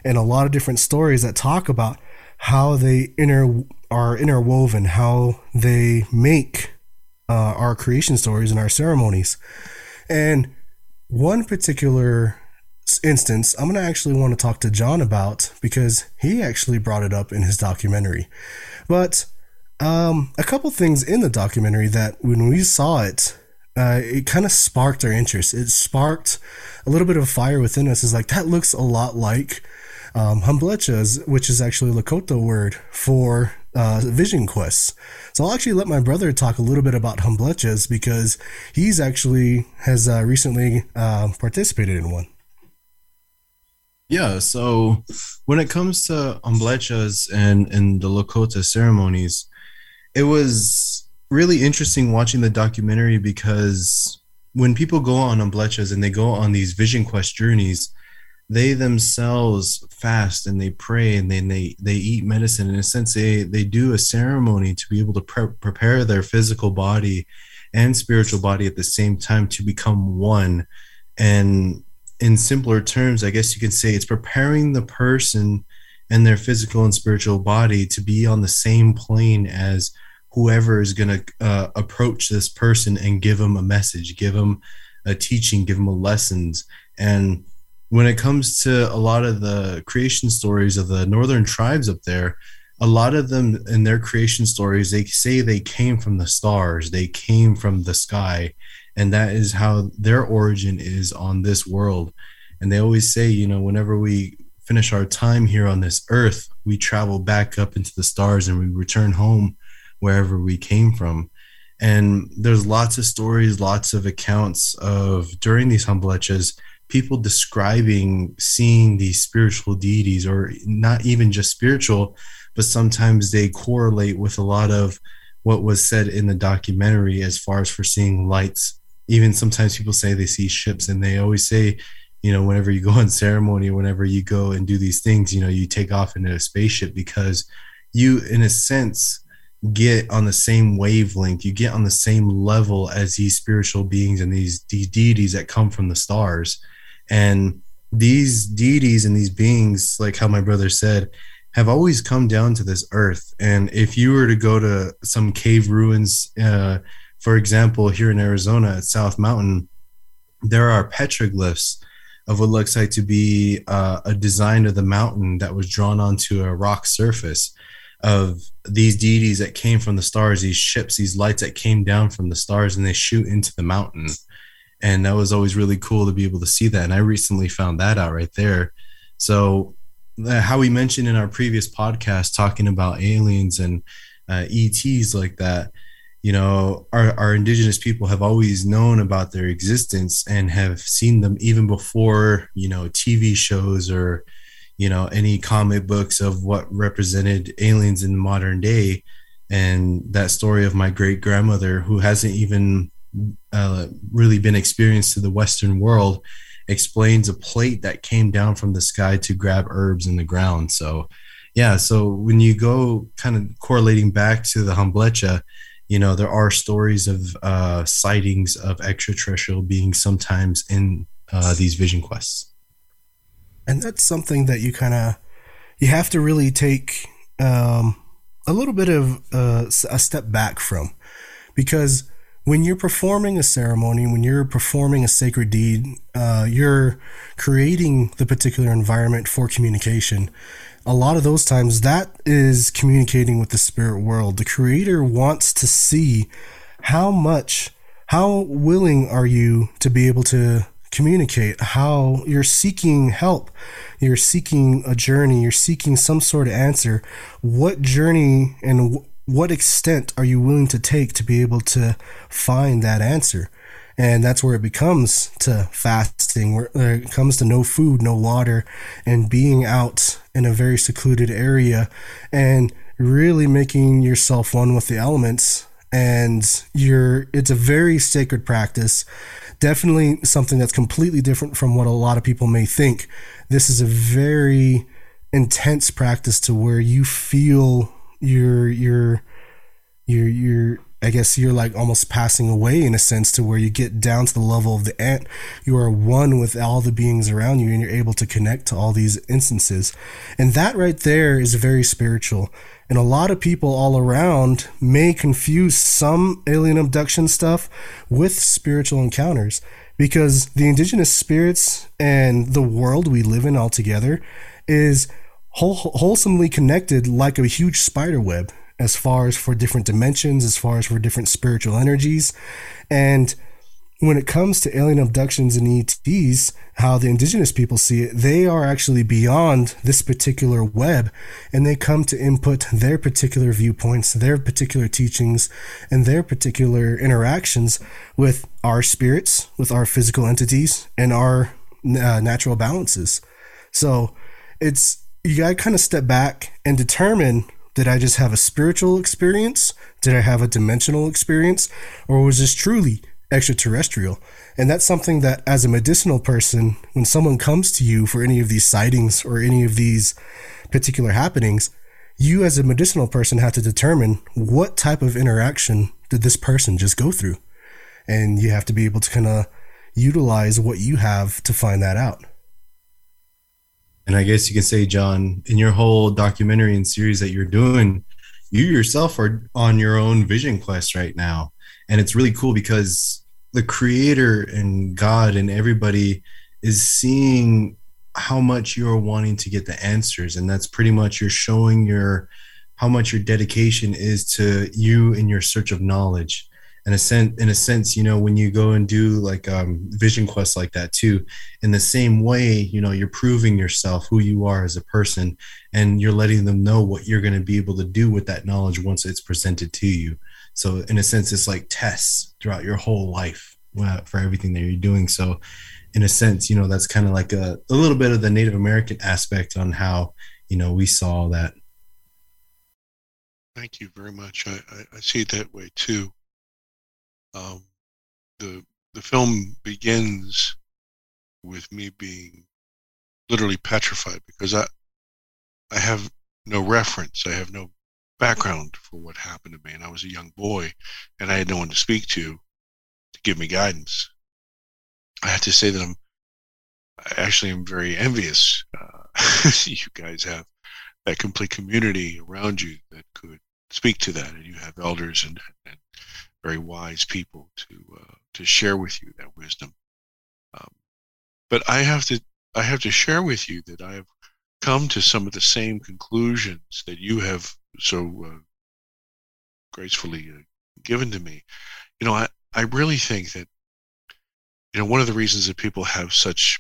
and a lot of different stories that talk about how they inter are interwoven, how they make uh, our creation stories and our ceremonies. And one particular instance, I'm going to actually want to talk to John about because he actually brought it up in his documentary. But um, a couple things in the documentary that when we saw it, uh, it kind of sparked our interest. It sparked a little bit of fire within us. Is like that looks a lot like um, Humblechas, which is actually Lakota word for uh, vision quests. So I'll actually let my brother talk a little bit about Humblechas because he's actually has uh, recently uh, participated in one.
Yeah, so when it comes to umblechas and, and the Lakota ceremonies, it was really interesting watching the documentary because when people go on umblechas and they go on these vision quest journeys, they themselves fast and they pray and then they they eat medicine. In a sense they they do a ceremony to be able to pre- prepare their physical body and spiritual body at the same time to become one. And in simpler terms i guess you can say it's preparing the person and their physical and spiritual body to be on the same plane as whoever is going to uh, approach this person and give them a message give them a teaching give them a lessons. And when it comes to a lot of the creation stories of the northern tribes up there a lot of them in their creation stories they say they came from the stars they came from the sky and that is how their origin is on this world. And they always say you know whenever we finish our time here on this earth we travel back up into the stars and we return home wherever we came from. And there's lots of stories lots of accounts of during these humblechas people describing seeing these spiritual deities or not even just spiritual but sometimes they correlate with a lot of what was said in the documentary as far as for seeing lights even sometimes people say they see ships and they always say you know whenever you go on ceremony whenever you go and do these things you know you take off into a spaceship because you in a sense get on the same wavelength you get on the same level as these spiritual beings and these, these deities that come from the stars and these deities and these beings, like how my brother said, have always come down to this earth. And if you were to go to some cave ruins, uh, for example, here in Arizona at South Mountain, there are petroglyphs of what looks like to be uh, a design of the mountain that was drawn onto a rock surface of these deities that came from the stars, these ships, these lights that came down from the stars and they shoot into the mountain. And that was always really cool to be able to see that. And i recently found that out right there. So uh, how we mentioned in our previous podcast talking about aliens and uh, ets like that you know our, our indigenous people have always known about their existence and have seen them even before you know tv shows or you know any comic books of what represented aliens in the modern day and that story of my great grandmother who hasn't even uh, really been experienced to the Western world explains a plate that came down from the sky to grab herbs in the ground. So, yeah, so when you go kind of correlating back to the Humblecha, you know, there are stories of uh, sightings of extraterrestrial beings sometimes in uh, these vision quests.
And that's something that you kind of you have to really take um, a little bit of uh, a step back from because when you're performing a ceremony, when you're performing a sacred deed, uh, you're creating the particular environment for communication. A lot of those times, that is communicating with the spirit world. The creator wants to see how much, how willing are you to be able to communicate, how you're seeking help, you're seeking a journey, you're seeking some sort of answer. What journey and what extent are you willing to take to be able to find that answer? And that's where it becomes to fasting, where it comes to no food, no water, and being out in a very secluded area and really making yourself one with the elements. And you're, it's a very sacred practice. Definitely something that's completely different from what a lot of people may think. This is a very intense practice to where you feel you're you're you're you're I guess you're like almost passing away in a sense to where you get down to the level of the ant. You are one with all the beings around you and you're able to connect to all these instances. And that right there is very spiritual. And a lot of people all around may confuse some alien abduction stuff with spiritual encounters because the indigenous spirits and the world we live in altogether is wholesomely connected like a huge spider web as far as for different dimensions, as far as for different spiritual energies. And when it comes to alien abductions and ETs, how the indigenous people see it, they are actually beyond this particular web and they come to input their particular viewpoints, their particular teachings, and their particular interactions with our spirits, with our physical entities, and our uh, natural balances. So it's you got to kind of step back and determine did I just have a spiritual experience? Did I have a dimensional experience? Or was this truly extraterrestrial. And that's something that, as a medicinal person, when someone comes to you for any of these sightings or any of these particular happenings, you as a medicinal person have to determine what type of interaction did this person just go through. And you have to be able to kind of utilize what you have to find that out.
And I guess you can say, John, in your whole documentary and series that you're doing, you yourself are on your own vision quest right now. And it's really cool because the creator and God and everybody is seeing how much you're wanting to get the answers. And that's pretty much you're showing your how much your dedication is to you in your search of knowledge in a sense in a sense you know when you go and do like um, vision quests like that too in the same way you know you're proving yourself who you are as a person and you're letting them know what you're going to be able to do with that knowledge once it's presented to you. So in a sense it's like tests throughout your whole life uh, for everything that you're doing. So in a sense you know that's kind of like a, a little bit of the native american aspect on how you know we saw that.
Thank you very much. I, I, I see it that way too um, the the film begins with me being literally petrified because I I have no reference. I have no background for what happened to me, and I was a young boy, and I had no one to speak to to give me guidance. I have to say that I'm actually I actually am very envious. Uh, you guys have that complete community around you that could speak to that, and you have elders and, and very wise people to uh, to share with you that wisdom. Um, but I have to I have to share with you that I have come to some of the same conclusions that you have so uh, gracefully uh, given to me. You know, I I really think that you know one of the reasons that people have such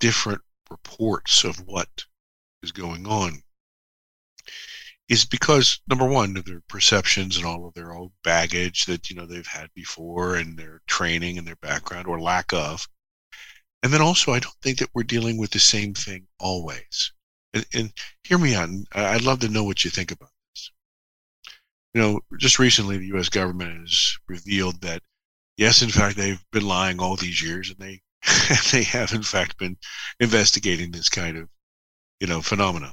different reports of what is going on is because number one of their perceptions and all of their old baggage that you know they've had before and their training and their background or lack of. And then also i don't think that we're dealing with the same thing always. And, and hear me out i'd love to know what you think about this. You know just recently the us government has revealed that yes in fact they've been lying all these years and they they have in fact been investigating this kind of you know phenomenon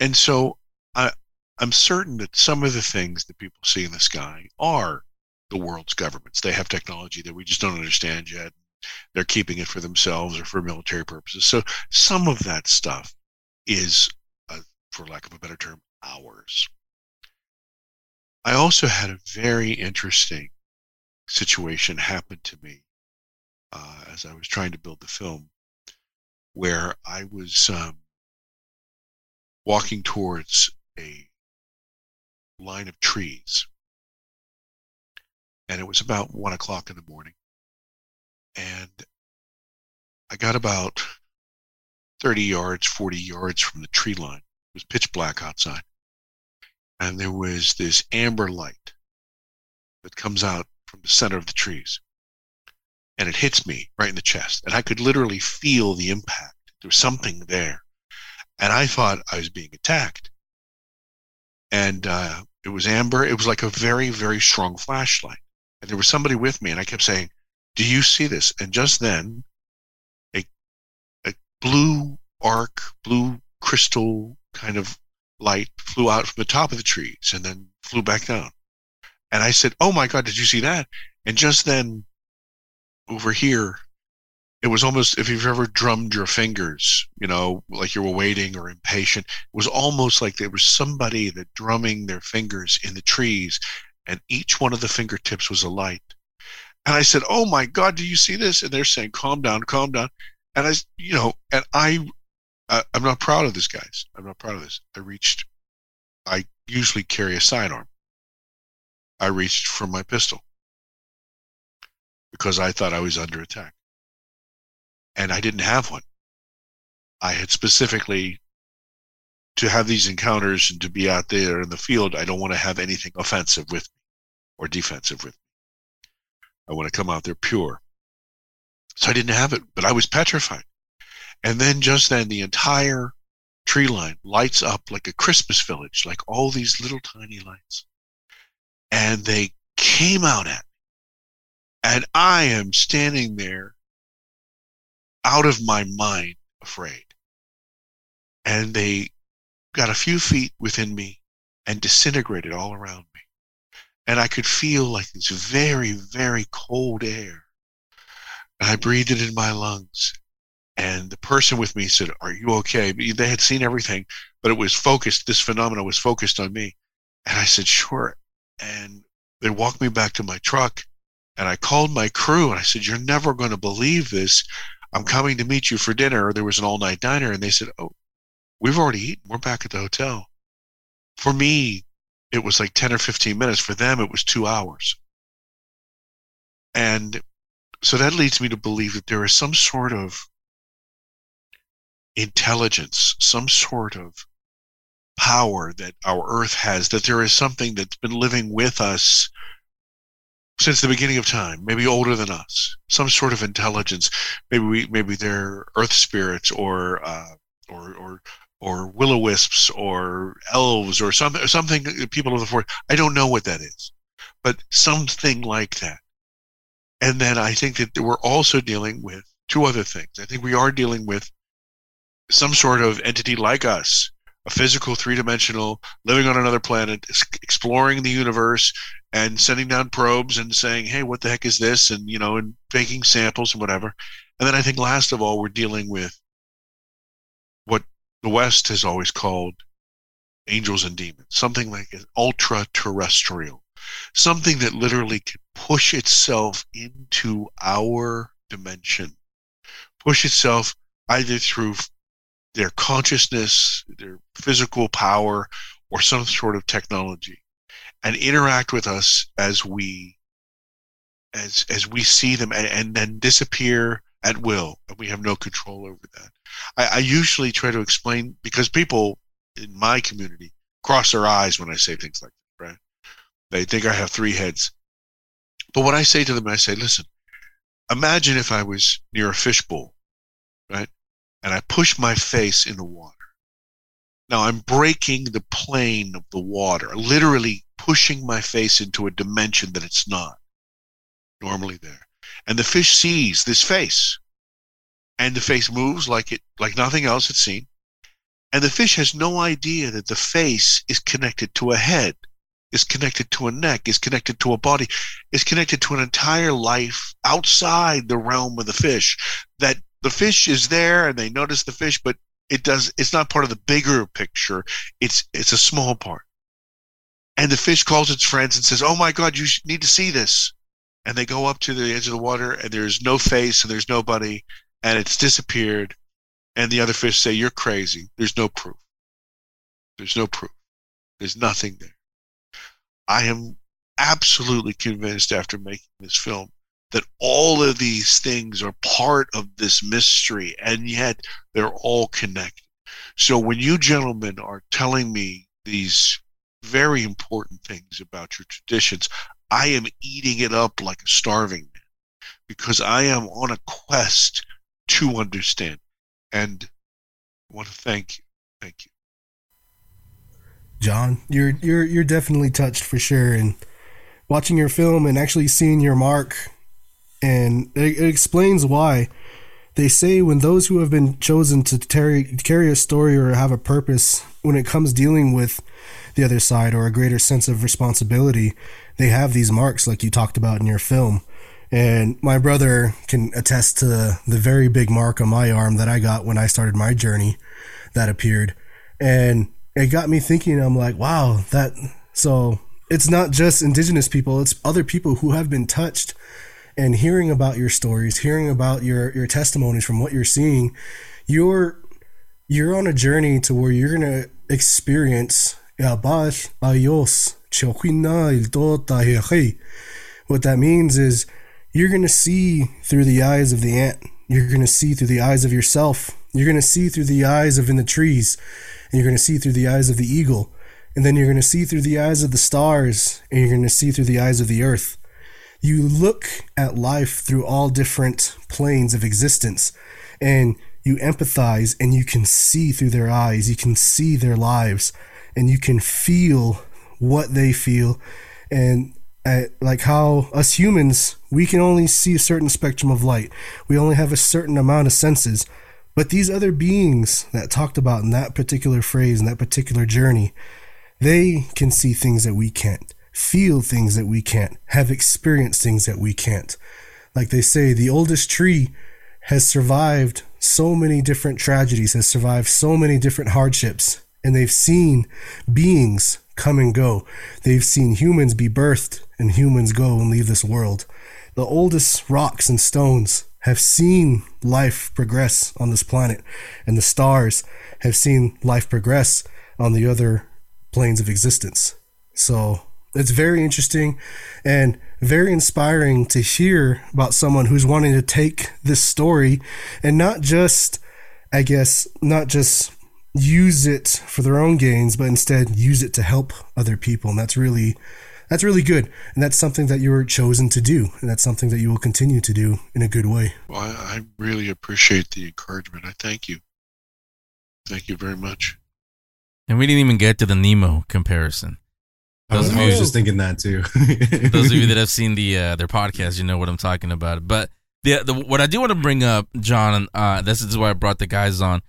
and so I, I'm certain that some of the things that people see in the sky are the world's governments. They have technology that we just don't understand yet. They're keeping it for themselves or for military purposes. So some of that stuff is, uh, for lack of a better term, ours. I also had a very interesting situation happen to me uh, as I was trying to build the film, where I was um, walking towards a line of trees. And it was about one o'clock in the morning. And I got about 30 yards, 40 yards from the tree line. It was pitch black outside. And there was this amber light that comes out from the center of the trees. And it hits me right in the chest. And I could literally feel the impact. There was something there and I thought I was being attacked. And uh, it was amber. It was like a very, very strong flashlight. And there was somebody with me, and I kept saying, "Do you see this?" And just then, a a blue arc, blue crystal kind of light flew out from the top of the trees and then flew back down. And I said, "Oh my God, did you see that?" And just then, over here, it was almost if you've ever drummed your fingers, you know, like you were waiting or impatient. It was almost like there was somebody that drumming their fingers in the trees, and each one of the fingertips was a light. And I said, "Oh my God, do you see this?" And they're saying, "Calm down, calm down." And I, you know, and I, I I'm not proud of this, guys. I'm not proud of this. I reached. I usually carry a sidearm. I reached for my pistol because I thought I was under attack and I didn't have one. I had specifically to have these encounters and to be out there in the field, I don't want to have anything offensive with me or defensive with me. I want to come out there pure. So I didn't have it, but I was petrified. And then just then the entire tree line lights up like a Christmas village, like all these little tiny lights. And they came out at me. And I am standing there out of my mind, afraid. And they got a few feet within me and disintegrated all around me. And I could feel like this very, very cold air. And I breathed it in my lungs. And the person with me said, Are you okay? They had seen everything, but it was focused, this phenomena was focused on me. And I said, Sure. And they walked me back to my truck. And I called my crew and I said, You're never going to believe this. I'm coming to meet you for dinner. There was an all night diner. And they said, Oh, we've already eaten. We're back at the hotel. For me, it was like 10 or 15 minutes. For them, it was two hours. And so that leads me to believe that there is some sort of intelligence, some sort of power that our earth has, that there is something that's been living with us since the beginning of time, maybe older than us, some sort of intelligence. Maybe we, maybe they're earth spirits or, uh, or, or, or will wisps or elves or some, something, people of the forest. I don't know what that is, but something like that. And then I think that we're also dealing with two other things. I think we are dealing with some sort of entity like us a physical three dimensional living on another planet, exploring the universe and sending down probes and saying, hey, what the heck is this? And, you know, and taking samples and whatever. And then I think last of all, we're dealing with what the West has always called angels and demons, something like an ultra terrestrial, something that literally can push itself into our dimension, push itself either through their consciousness, their physical power, or some sort of technology, and interact with us as we as as we see them and, and then disappear at will. And we have no control over that. I, I usually try to explain because people in my community cross their eyes when i say things like that right? They think i have three heads. But what i say to them i say listen imagine if i was near a fishbowl and I push my face in the water. Now I'm breaking the plane of the water, literally pushing my face into a dimension that it's not normally there. And the fish sees this face. And the face moves like it like nothing else it's seen. And the fish has no idea that the face is connected to a head, is connected to a neck, is connected to a body, is connected to an entire life outside the realm of the fish that the fish is there and they notice the fish, but it does it's not part of the bigger picture. It's it's a small part. And the fish calls its friends and says, "Oh my God, you need to see this." And they go up to the edge of the water, and there's no face, and there's nobody, and it's disappeared. And the other fish say, "You're crazy. There's no proof. There's no proof. There's nothing there." I am absolutely convinced after making this film that all of these things are part of this mystery and yet they're all connected. So when you gentlemen are telling me these very important things about your traditions, I am eating it up like a starving man because I am on a quest to understand. And I want to thank you. Thank you.
John, you're you're you're definitely touched for sure and watching your film and actually seeing your mark and it, it explains why they say when those who have been chosen to carry, carry a story or have a purpose when it comes dealing with the other side or a greater sense of responsibility they have these marks like you talked about in your film. And my brother can attest to the very big mark on my arm that i got when i started my journey that appeared. And it got me thinking. I'm like wow that so it's not just indigenous people it's other people who have been touched and hearing about your stories, hearing about your your testimonies from what you're seeing, you're you're on a journey to where you're gonna experience tota, what that means is you're gonna see through the eyes of the ant. You're gonna see through the eyes of yourself. You're gonna see through the eyes of in the trees, and you're gonna see through the eyes of the eagle, and then you're gonna see through the eyes of the stars, and you're gonna see through the eyes of the earth you look at life through all different planes of existence and you empathize and you can see through their eyes, you can see their lives, and you can feel what they feel. And at like how us humans we can only see a certain spectrum of light. We only have a certain amount of senses. But these other beings that talked about in that particular phrase, in that particular journey, they can see things that we can't, feel things that we can't, have experienced things that we can't. Like they say, the oldest tree has survived so many different tragedies, has survived so many different hardships, and they've seen beings come and go. They've seen humans be birthed and humans go and leave this world. The oldest rocks and stones have seen life progress on this planet, and the stars have seen life progress on the other planes of existence. So it's very interesting and very inspiring to hear about someone who's wanting to take this story and not just, I guess, not just use it for their own gains, but instead use it to help other people. And that's really that's really good. And that's something that you were chosen to do. And that's something that you will continue to do in a good way.
Well, I, I really appreciate the encouragement. I thank you. Thank you very much.
And we didn't even get to the Nemo comparison.
Those I was, just thinking that too.
those of you that have seen the uh, their podcast, you know what I'm talking about. But the, the what I do want to bring up, John, uh, this is why I brought the guys on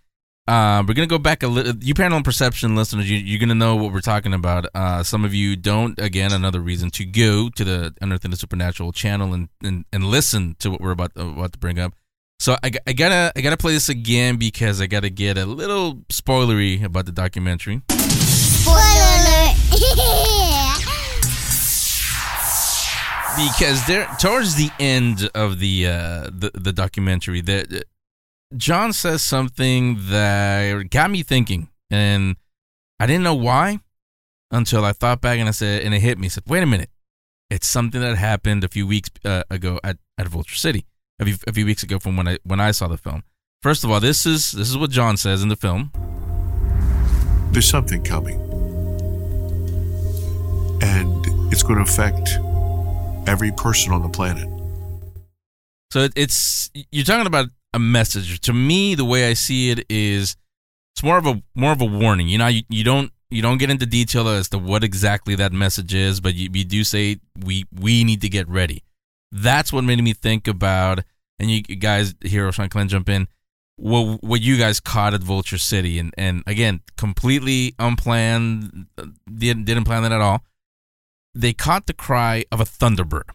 uh, we're gonna go back a little. You paranormal perception listeners, you, are gonna know what we're talking about. Uh, some of you don't. Again, another reason to go to the Unearthing the Supernatural channel and, and, and listen to what we're about about to bring up. So I, I gotta I gotta play this again because I gotta get a little spoilery about the documentary. Spoiler because there towards the end of the uh, the, the documentary, that John says something that got me thinking, and I didn't know why until I thought back and I said, and it hit me. I said, wait a minute, it's something that happened a few weeks uh, ago at, at Vulture City, a few, a few weeks ago from when I when I saw the film. First of all, this is this is what John says in the film.
There's something coming, and it's going to affect every person on the planet.
So it's you're talking about a message. To me, the way I see it is it's more of a more of a warning. You know, you, you don't you don't get into detail as to what exactly that message is, but you, you do say we we need to get ready. That's what made me think about. And you guys here, Shanclen, jump in. What what you guys caught at Vulture City, and and again, completely unplanned. Uh, didn't didn't plan that at all. They caught the cry of a thunderbird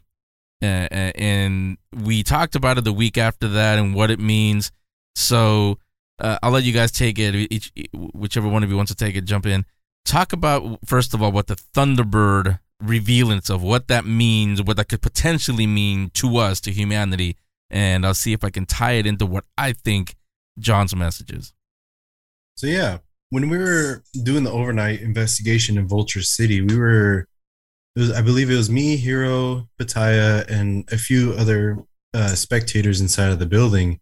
uh, and we talked about it the week after that and what it means. So uh, I'll let you guys take it. Each, whichever one of you wants to take it, jump in. Talk about first of all what the Thunderbird revealance of what that means, what that could potentially mean to us, to humanity, and I'll see if I can tie it into what I think John's message is.
So yeah, when we were doing the overnight investigation in Vulture City, we were it was, I believe it was me, Hero, Pataya, and a few other uh, spectators inside of the building.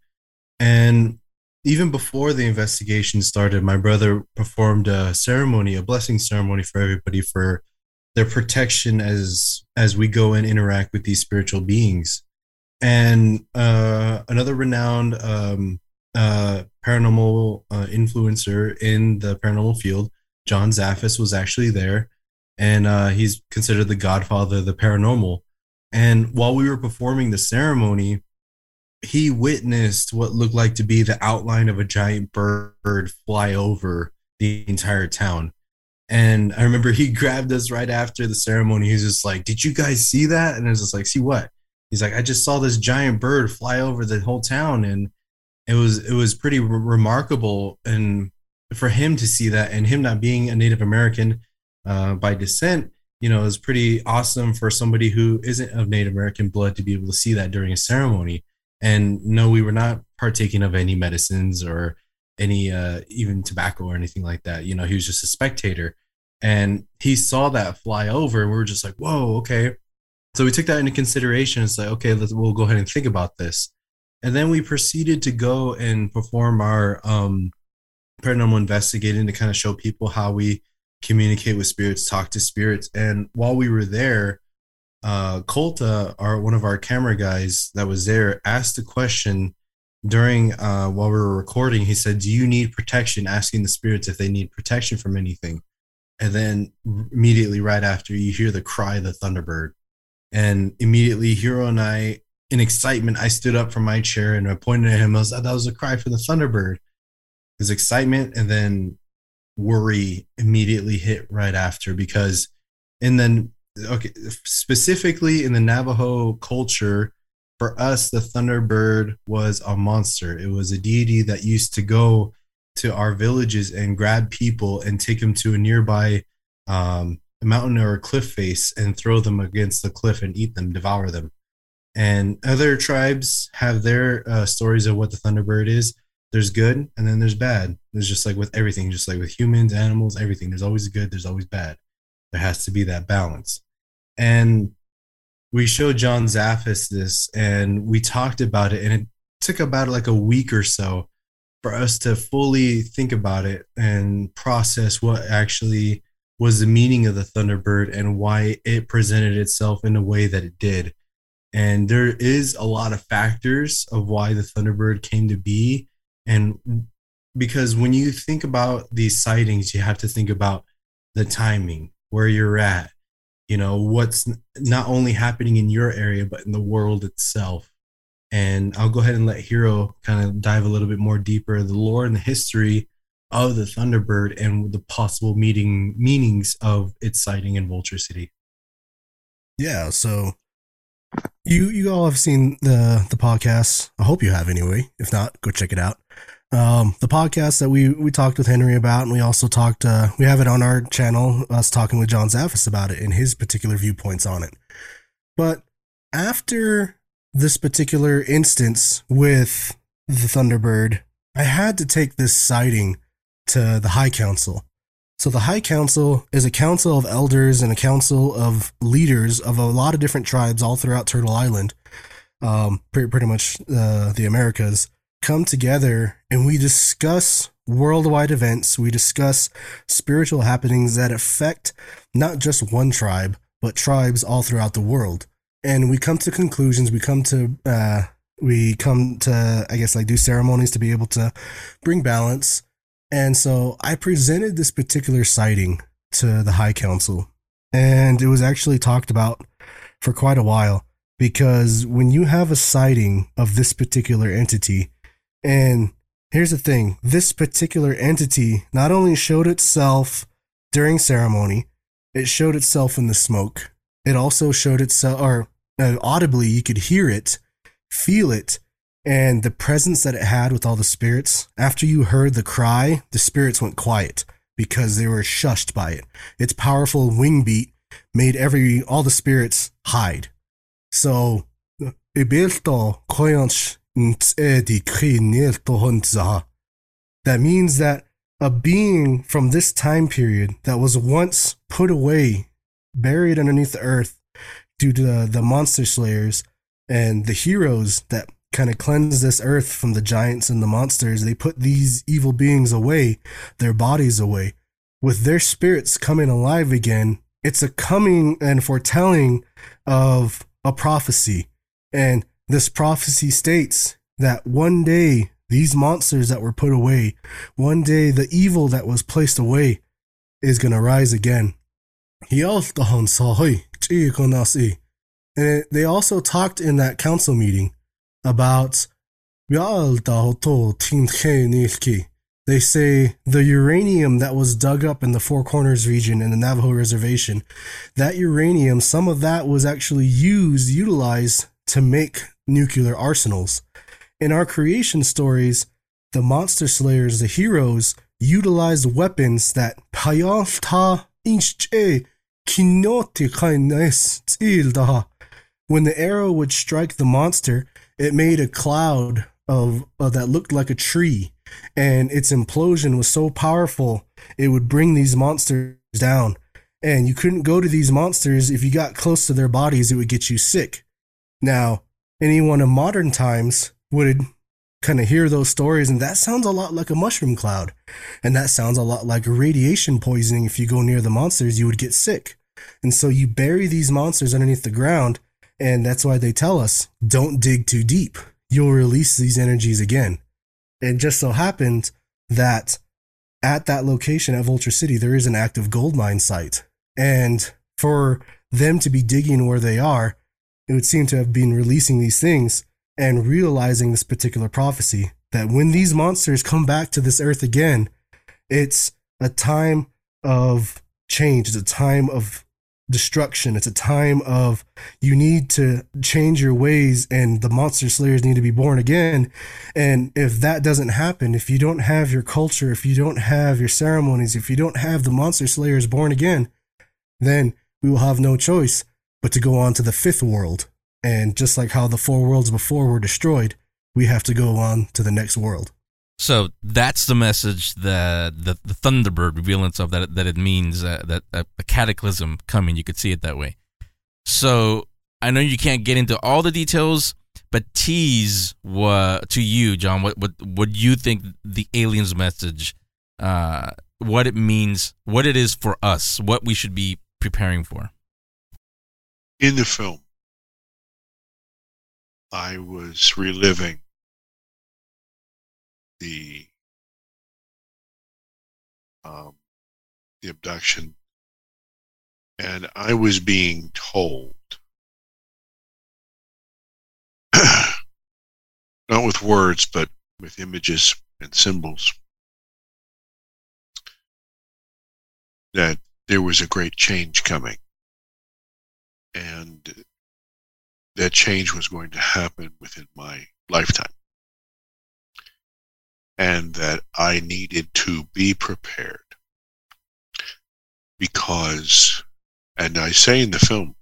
And even before the investigation started, my brother performed a ceremony, a blessing ceremony for everybody for their protection as as we go and interact with these spiritual beings. And uh, another renowned um, uh, paranormal uh, influencer in the paranormal field, John Zaffis, was actually there and uh, he's considered the godfather of the paranormal. And while we were performing the ceremony, he witnessed what looked like to be the outline of a giant bird fly over the entire town. And I remember he grabbed us right after the ceremony. He's just like, Did you guys see that? And I was just like, See what? He's like, I just saw this giant bird fly over the whole town. And it was it was pretty re- remarkable and for him to see that and him not being a Native American uh, by descent, you know, is pretty awesome for somebody who isn't of Native American blood to be able to see that during a ceremony. And no, we were not partaking of any medicines or any uh, even tobacco or anything like that. You know, he was just a spectator, and he saw that fly over, and we were just like, "Whoa, okay." So we took that into consideration. It's like, okay, let's we'll go ahead and think about this, and then we proceeded to go and perform our um, paranormal investigating to kind of show people how we communicate with spirits, talk to spirits. And while we were there, uh, Colta, our one of our camera guys that was there, asked a question during uh, while we were recording. He said, "Do you need protection?" Asking the spirits if they need protection from anything. And then immediately right after, you hear the cry of the thunderbird, And immediately, Hero and I, in excitement, I stood up from my chair and I pointed at him. I was that was a cry for the Thunderbird. His excitement and then worry immediately hit right after because, and then okay, specifically in the Navajo culture, for us, the Thunderbird was a monster. It was a deity that used to go to our villages and grab people and take them to a nearby um, mountain or a cliff face and throw them against the cliff and eat them, devour them. And other tribes have their uh, stories of what the Thunderbird is. There's good and then there's bad. There's just like with everything, just like with humans, animals, everything. There's always good, there's always bad. There has to be that balance. And we showed John Zaffis this and we talked about it and it took about like a week or so for us to fully think about it and process what actually was the meaning of the Thunderbird and why it presented itself in a way that it did. And there is a lot of factors of why the Thunderbird came to be. And because when you think about these sightings, you have to think about the timing, where you're at, you know what's not only happening in your area but in the world itself. And i'll go ahead and let hero kind of dive a little bit more deeper the lore and the history of the thunderbird and the possible meeting meanings of its sighting in vulture city.
Yeah so you you all have seen the the podcast. I hope you have anyway. If not go check it out um, the podcast that we we talked with Henry about, and we also talked. Uh, we have it on our channel. Us talking with John Zaffis about it and his particular viewpoints on it. But after this particular instance with the Thunderbird, I had to take this sighting to the High Council. So the High Council is a council of elders and a council of leaders of a lot of different tribes all throughout Turtle Island, um, pretty, pretty much uh, the Americas come together and we discuss worldwide events. We discuss spiritual happenings that affect not just one tribe, but tribes all throughout the world. And we come to conclusions. We come to, uh, we come to, I guess, like do ceremonies to be able to bring balance. And so I presented this particular sighting to the High Council, and it was actually talked about for quite a while because when you have a sighting of this particular entity, and here's the thing this particular entity not only showed itself during ceremony, it showed itself in the smoke. It also showed itself, or uh, audibly, you could hear it, feel it, and the presence that it had with all the spirits. After you heard the cry, the spirits went quiet because they were shushed by it. Its powerful wing beat made every all the spirits hide. So, koyonch that means that a being from this time period that was once put away, buried underneath the earth due to the, the monster slayers and the heroes that kind of cleanse this earth from the giants and the monsters, they put these evil beings away, their bodies away. With their spirits coming alive again, it's a coming and foretelling of a prophecy. And this prophecy states that one day these monsters that were put away, one day the evil that was placed away is going to rise again. And they also talked in that council meeting about they say the uranium that was dug up in the Four Corners region in the Navajo reservation, that uranium, some of that was actually used, utilized to make nuclear arsenals. In our creation stories, the monster slayers, the heroes, utilized weapons that when the arrow would strike the monster, it made a cloud of uh, that looked like a tree, and its implosion was so powerful it would bring these monsters down. And you couldn't go to these monsters if you got close to their bodies; it would get you sick. Now, anyone in modern times would kind of hear those stories, and that sounds a lot like a mushroom cloud. And that sounds a lot like radiation poisoning. If you go near the monsters, you would get sick. And so you bury these monsters underneath the ground, and that's why they tell us don't dig too deep. You'll release these energies again. It just so happened that at that location at Vulture City, there is an active gold mine site. And for them to be digging where they are, it would seem to have been releasing these things and realizing this particular prophecy that when these monsters come back to this earth again, it's a time of change, it's a time of destruction, it's a time of you need to change your ways and the monster slayers need to be born again. And if that doesn't happen, if you don't have your culture, if you don't have your ceremonies, if you don't have the monster slayers born again, then we will have no choice but to go on to the fifth world. And just like how the four worlds before were destroyed, we have to go on to the next world.
So that's the message that the, the Thunderbird revealance of that that it means uh, that a, a cataclysm coming. You could see it that way. So I know you can't get into all the details, but tease what to you, John. What what what you think the aliens message, uh, what it means, what it is for us, what we should be preparing for.
In the film, I was reliving the um, the abduction, and I was being told, not with words, but with images and symbols, that there was a great change coming, and that change was going to happen within my lifetime and that I needed to be prepared because, and I say in the film,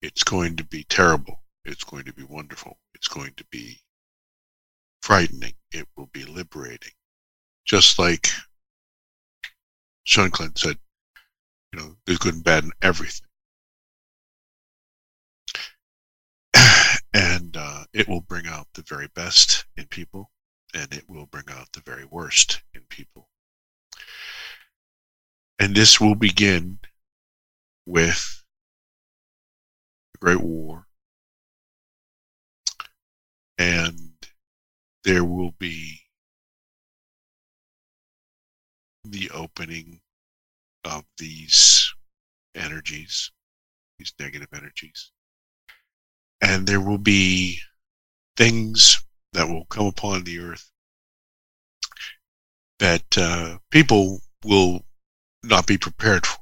it's going to be terrible. It's going to be wonderful. It's going to be frightening. It will be liberating. Just like Shanclen said, you know, there's good and bad in everything. And uh, it will bring out the very best in people and it will bring out the very worst in people. And this will begin with the Great War, and there will be the opening of these energies, these negative energies. And there will be things that will come upon the earth that uh, people will not be prepared for.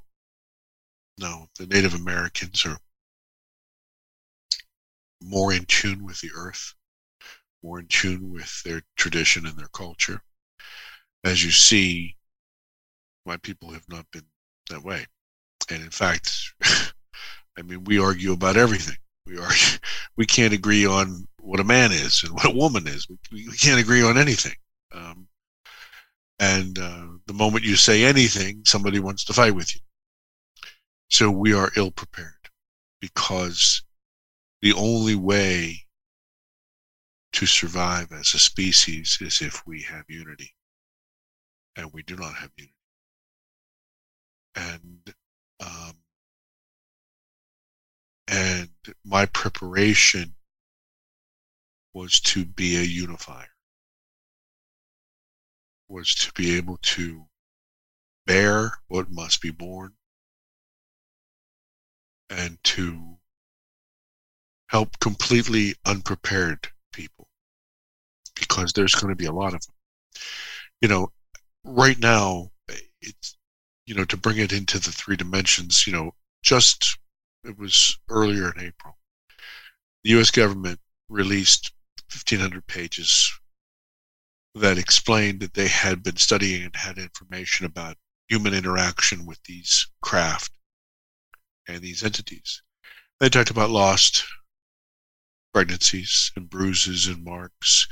No, the Native Americans are more in tune with the earth, more in tune with their tradition and their culture. As you see, my people have not been that way. And in fact, I mean, we argue about everything. We argue, we can't agree on what a man is and what a woman is. We, we can't agree on anything. Um, and uh, the moment you say anything, somebody wants to fight with you. So we are ill prepared because the only way to survive as a species is if we have unity. And we do not have unity. And um, and my preparation was to be a unifier, was to be able to bear what must be borne, and to help completely unprepared people because there's going to be a lot of them. You know, right now, it's, you know, to bring it into the three dimensions, you know, just it was earlier in April, the U.S. government released 1,500 pages that explained that they had been studying and had information about human interaction with these craft and these entities. They talked about lost pregnancies and bruises and marks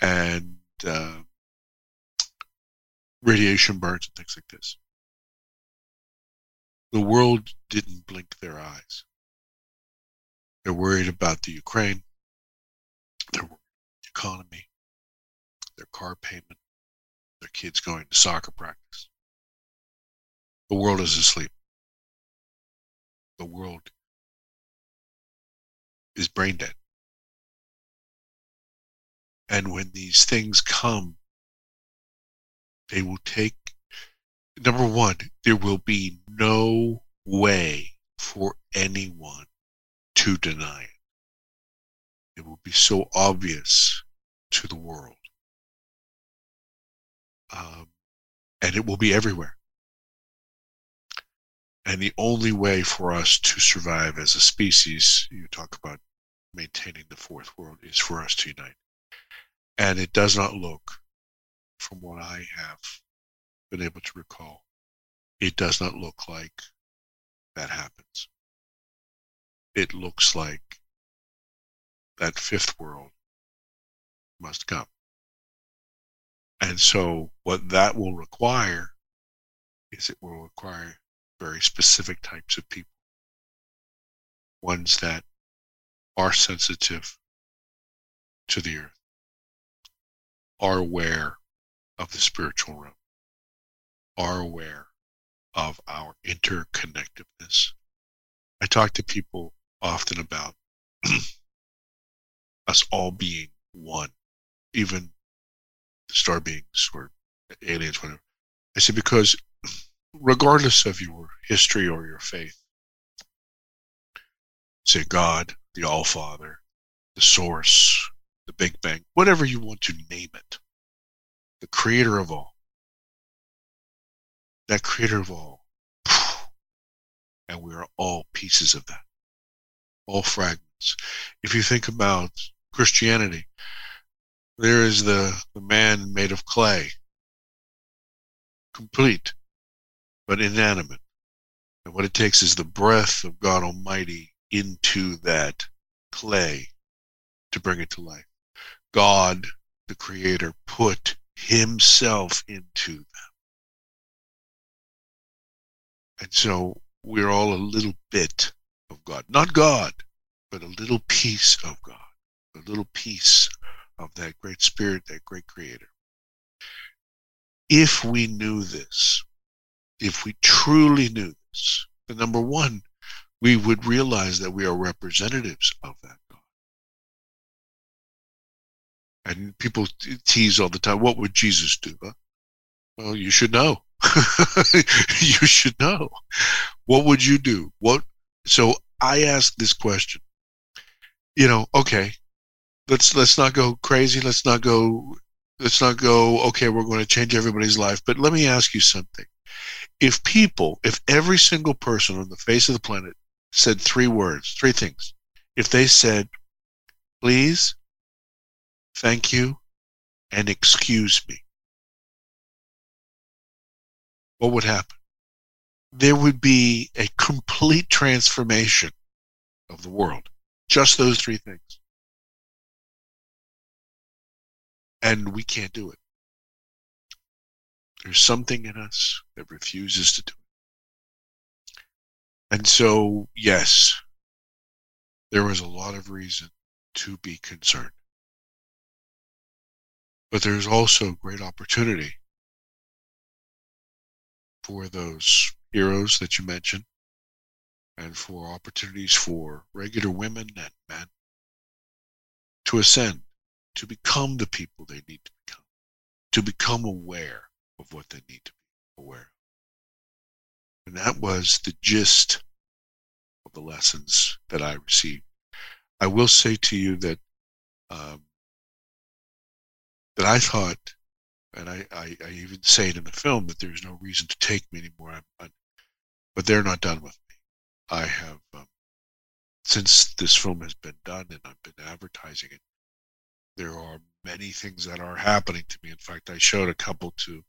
and uh, radiation burns and things like this. The world didn't blink their eyes. They're worried about the Ukraine their economy, their car payment, their kids going to soccer practice. The world is asleep. The world is brain dead. And when these things come, they will take, number one, there will be no way for anyone to deny it It will be so obvious to the world. Um, and it will be everywhere. And the only way for us to survive as a species, you talk about maintaining the fourth world, is for us to unite. And it does not look, from what I have been able to recall, it does not look like that happens. It looks like that fifth world must come. And so, what that will require is it will require very specific types of people, ones that are sensitive to the earth, are aware of the spiritual realm, are aware of our interconnectedness. I talk to people often about us all being one, even the star beings or aliens, whatever. I say because regardless of your history or your faith, say God, the All Father, the Source, the Big Bang, whatever you want to name it, the Creator of all, that Creator of all, and we are all pieces of that, all fragments. If you think about Christianity, there is the, the man made of clay, complete, but inanimate. And what it takes is the breath of God Almighty into that clay to bring it to life. God, the Creator, put Himself into them. And so we're all a little bit of God. Not God, but a little piece of God, a little piece of that great spirit, that great creator. If we knew this, if we truly knew this, then number one, we would realize that we are representatives of that God. And people tease all the time, what would Jesus do? Huh? Well, you should know. you should know. What would you do? What so I ask this question. You know, okay, let's let's not go crazy. Let's not go. Let's not go. Okay, we're going to change everybody's life. But let me ask you something. If people, if every single person on the face of the planet said three words, three things, if they said, "Please," "Thank you," and "Excuse me," what would happen? There would be a complete transformation of the world. Just those three things. and we can't do it. There's something in us that refuses to do it. And so, yes, there is a lot of reason to be concerned. But there's also great opportunity for those heroes that you mentioned and for opportunities for regular women and men to ascend to become the people they need to become, to become aware of what they need to be aware of. And that was the gist of the lessons that I received. I will say to you that um, that I thought, and I, I, I, even say it in the film that there's no reason to take me anymore. I'm, I'm, but they're not done with me. I have um, since this film has been done and I've been advertising it. There are many things that are happening to me. In fact, I showed a couple to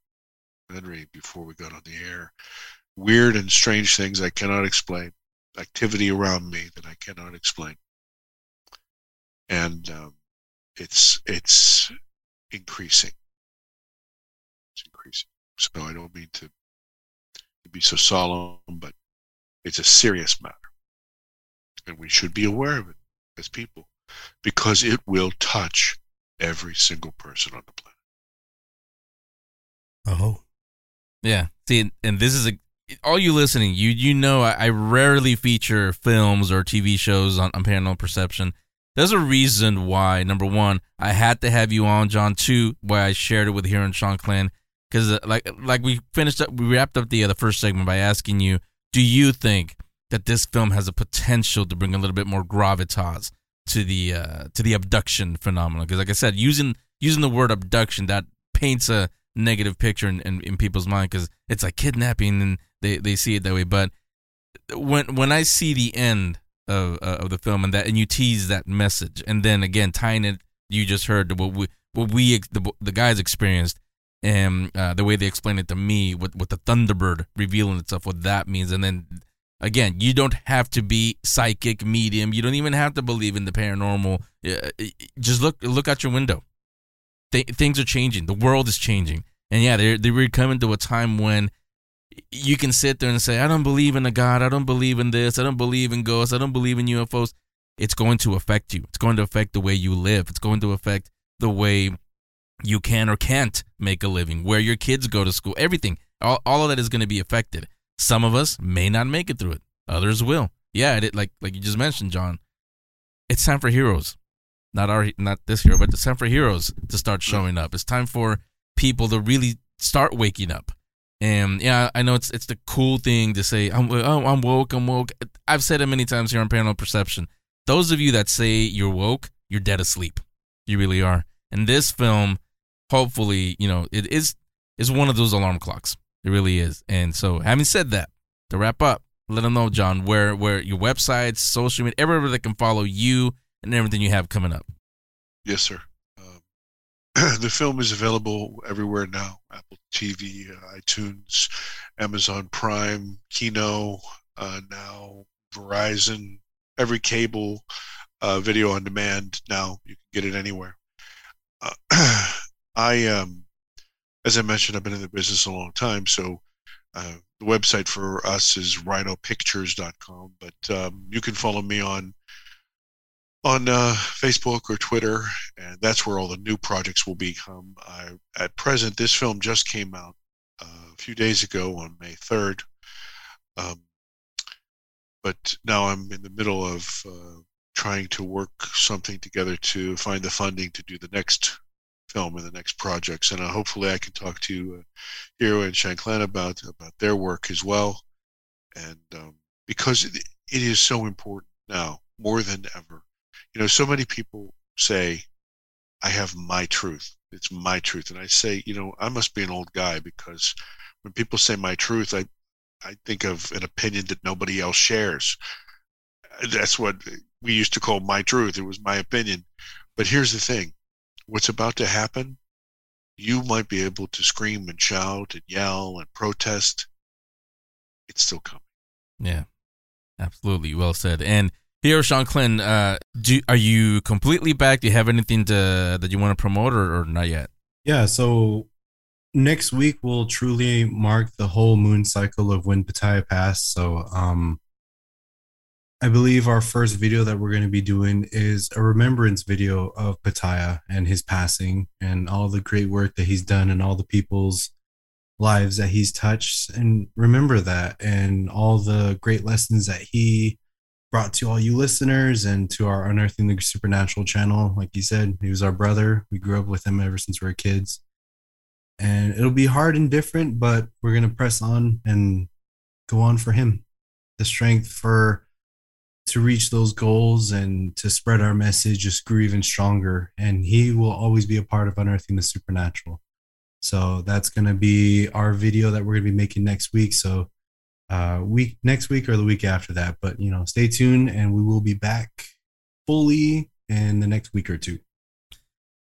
Henry before we got on the air. Weird and strange things I cannot explain. Activity around me that I cannot explain. And um, it's it's increasing. It's increasing. So I don't mean to, to be so solemn, but it's a serious matter. And we should be aware of it as people because it will touch every single person on the
planet. Oh.
Yeah. See, and this is a all you listening, you you know I, I rarely feature films or TV shows on, on paranormal perception. There's a reason why. Number one, I had to have you on, John. Two, why I shared it with Hero in Shanclen, because uh, like like we finished up, we wrapped up the uh, the first segment by asking you, do you think that this film has a potential to bring a little bit more gravitas to the uh, to the abduction phenomenon because, like I said, using using the word abduction that paints a negative picture in, in, in people's mind because it's like kidnapping and they, they see it that way. But when when I see the end of uh, of the film and that and you tease that message and then again tying it, you just heard what we what we the, the guys experienced and uh, the way they explain it to me with with the Thunderbird revealing itself, what that means, and then again, you don't have to be psychic medium. You don't even have to believe in the paranormal. Uh, just look look out your window. Th- things are changing. The world is changing, and yeah, they're they're coming to a time when you can sit there and say, "I don't believe in a God. I don't believe in this. I don't believe in ghosts. I don't believe in UFOs." It's going to affect you. It's going to affect the way you live. It's going to affect the way you can or can't make a living, where your kids go to school, everything. All, all of that is going to be affected. Some of us may not make it through it. Others will. Yeah, it, like like you just mentioned, John. It's time for heroes, not our not this hero, but it's time for heroes to start showing up. It's time for people to really start waking up. And yeah, I know it's it's the cool thing to say. I'm oh, I'm woke. I'm woke. I've said it many times here on Paranormal Perception. Those of you that say you're woke, you're dead asleep. You really are. And this film hopefully, you know, it is is one of those alarm clocks. It really is. And so, having said that, to wrap up, let them know, John, where where your websites, social media, everywhere that can follow you and everything you have coming up.
Yes, sir. Um, the film is available everywhere now: Apple TV, uh, iTunes, Amazon Prime, Kino, uh, now Verizon, every cable, uh, video on demand. Now you can get it anywhere. Uh, I, um, as I mentioned, I've been in the business a long time, so uh, the website for us is rhinopictures.com. But um, you can follow me on on uh, Facebook or Twitter, and that's where all the new projects will become. I, at present, this film just came out uh, a few days ago on May 3rd. Um, but now I'm in the middle of uh, trying to work something together to find the funding to do the next film in the next projects. And uh, hopefully, I can talk to uh, Hero and Shanclen about about their work as well. And um, because it, it is so important now more than ever, you know, so many people say, "I have my truth. It's my truth," and I say, you know, I must be an old guy because when people say my truth, I I think of an opinion that nobody else shares. That's what we used to call my truth. It was my opinion. But here's the thing what's about to happen, you might be able to scream and shout and yell and protest. It's still coming.
Yeah, absolutely. Well said. And Hero, Shanclen, uh, do are you completely back? Do you have anything to that you want to promote, or, or not yet?
Yeah. So next week will truly mark the whole moon cycle of when Pattaya passed. So, um, I believe our first video that we're going to be doing is a remembrance video of Pattaya and his passing and all the great work that he's done and all the people's lives that he's touched. And remember that and all the great lessons that he brought to all you listeners and to our Unearthing the Supernatural channel. Like you said, he was our brother. We grew up with him ever since we were kids. And it'll be hard and different, but we're going to press on and go on for him. The strength for to reach those goals and to spread our message just grew even stronger. And he will always be a part of unearthing the supernatural. So that's going to be our video that we're going to be making next week. So uh, week next week or the week after that. But you know, stay tuned, and we will be back fully in the next week or two.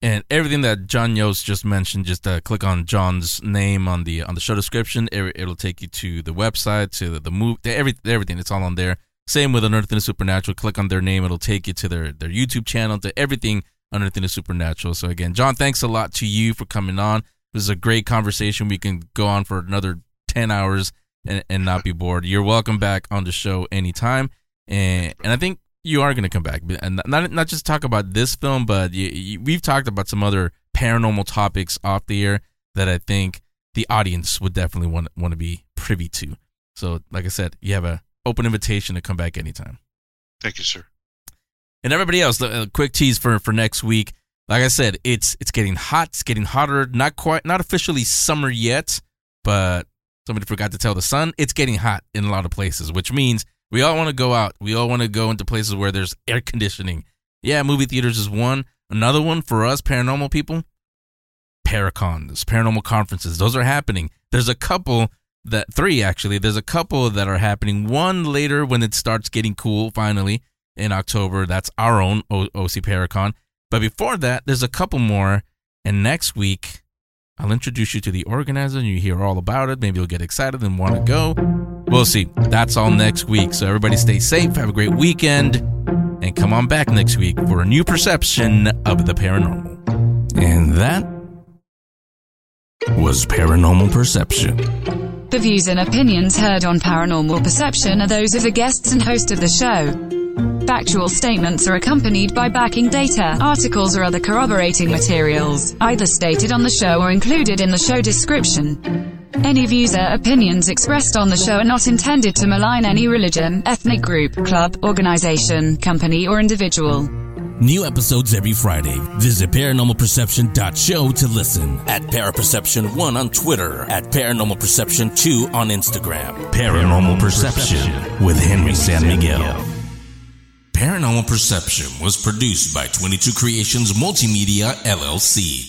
And everything that John Yost just mentioned, just uh, click on John's name on the on the show description. It, will take you to the website, to the, the move, every, everything. It's all on there. Same with Unearthing the Supernatural. Click on their name; it'll take you to their their YouTube channel, to everything Unearthing the Supernatural. So again, John, thanks a lot to you for coming on. This is a great conversation. We can go on for another ten hours and, and not be bored. You're welcome back on the show anytime, and and I think you are going to come back and not not just talk about this film, but you, you, we've talked about some other paranormal topics off the air that I think the audience would definitely want want to be privy to. So, like I said, you have a open invitation to come back anytime.
Thank you, sir.
And everybody else, a uh, quick tease for for next week. Like I said, it's it's getting hot. It's getting hotter. Not quite, not officially summer yet, but somebody forgot to tell the sun. It's getting hot in a lot of places, which means we all want to go out. We all want to go into places where there's air conditioning. Yeah, movie theaters is one. Another one for us paranormal people, Paracons, paranormal conferences. Those are happening. There's a couple that three actually. There's a couple that are happening. One later when it starts getting cool finally in October. That's our own o- OC Paracon. But before that, there's a couple more. And next week, I'll introduce you to the organizer and you hear all about it. Maybe you'll get excited and want to go. We'll see. That's all next week. So everybody stay safe. Have a great weekend. And come on back next week for a new perception of the paranormal. And that was Paranormal Perception.
The views and opinions heard on Paranormal Perception are those of the guests and host of the show. Factual statements are accompanied by backing data, articles or other corroborating materials, either stated on the show or included in the show description. Any views or opinions expressed on the show are not intended to malign any religion, ethnic group, club, organization, company or individual.
New episodes every Friday. Visit paranormalperception.show to listen. At Paraperception1 on Twitter. At Paranormal Perception 2 on Instagram.
Paranormal Perception with Henry San Miguel. Paranormal Perception was produced by 22 Creations Multimedia LLC.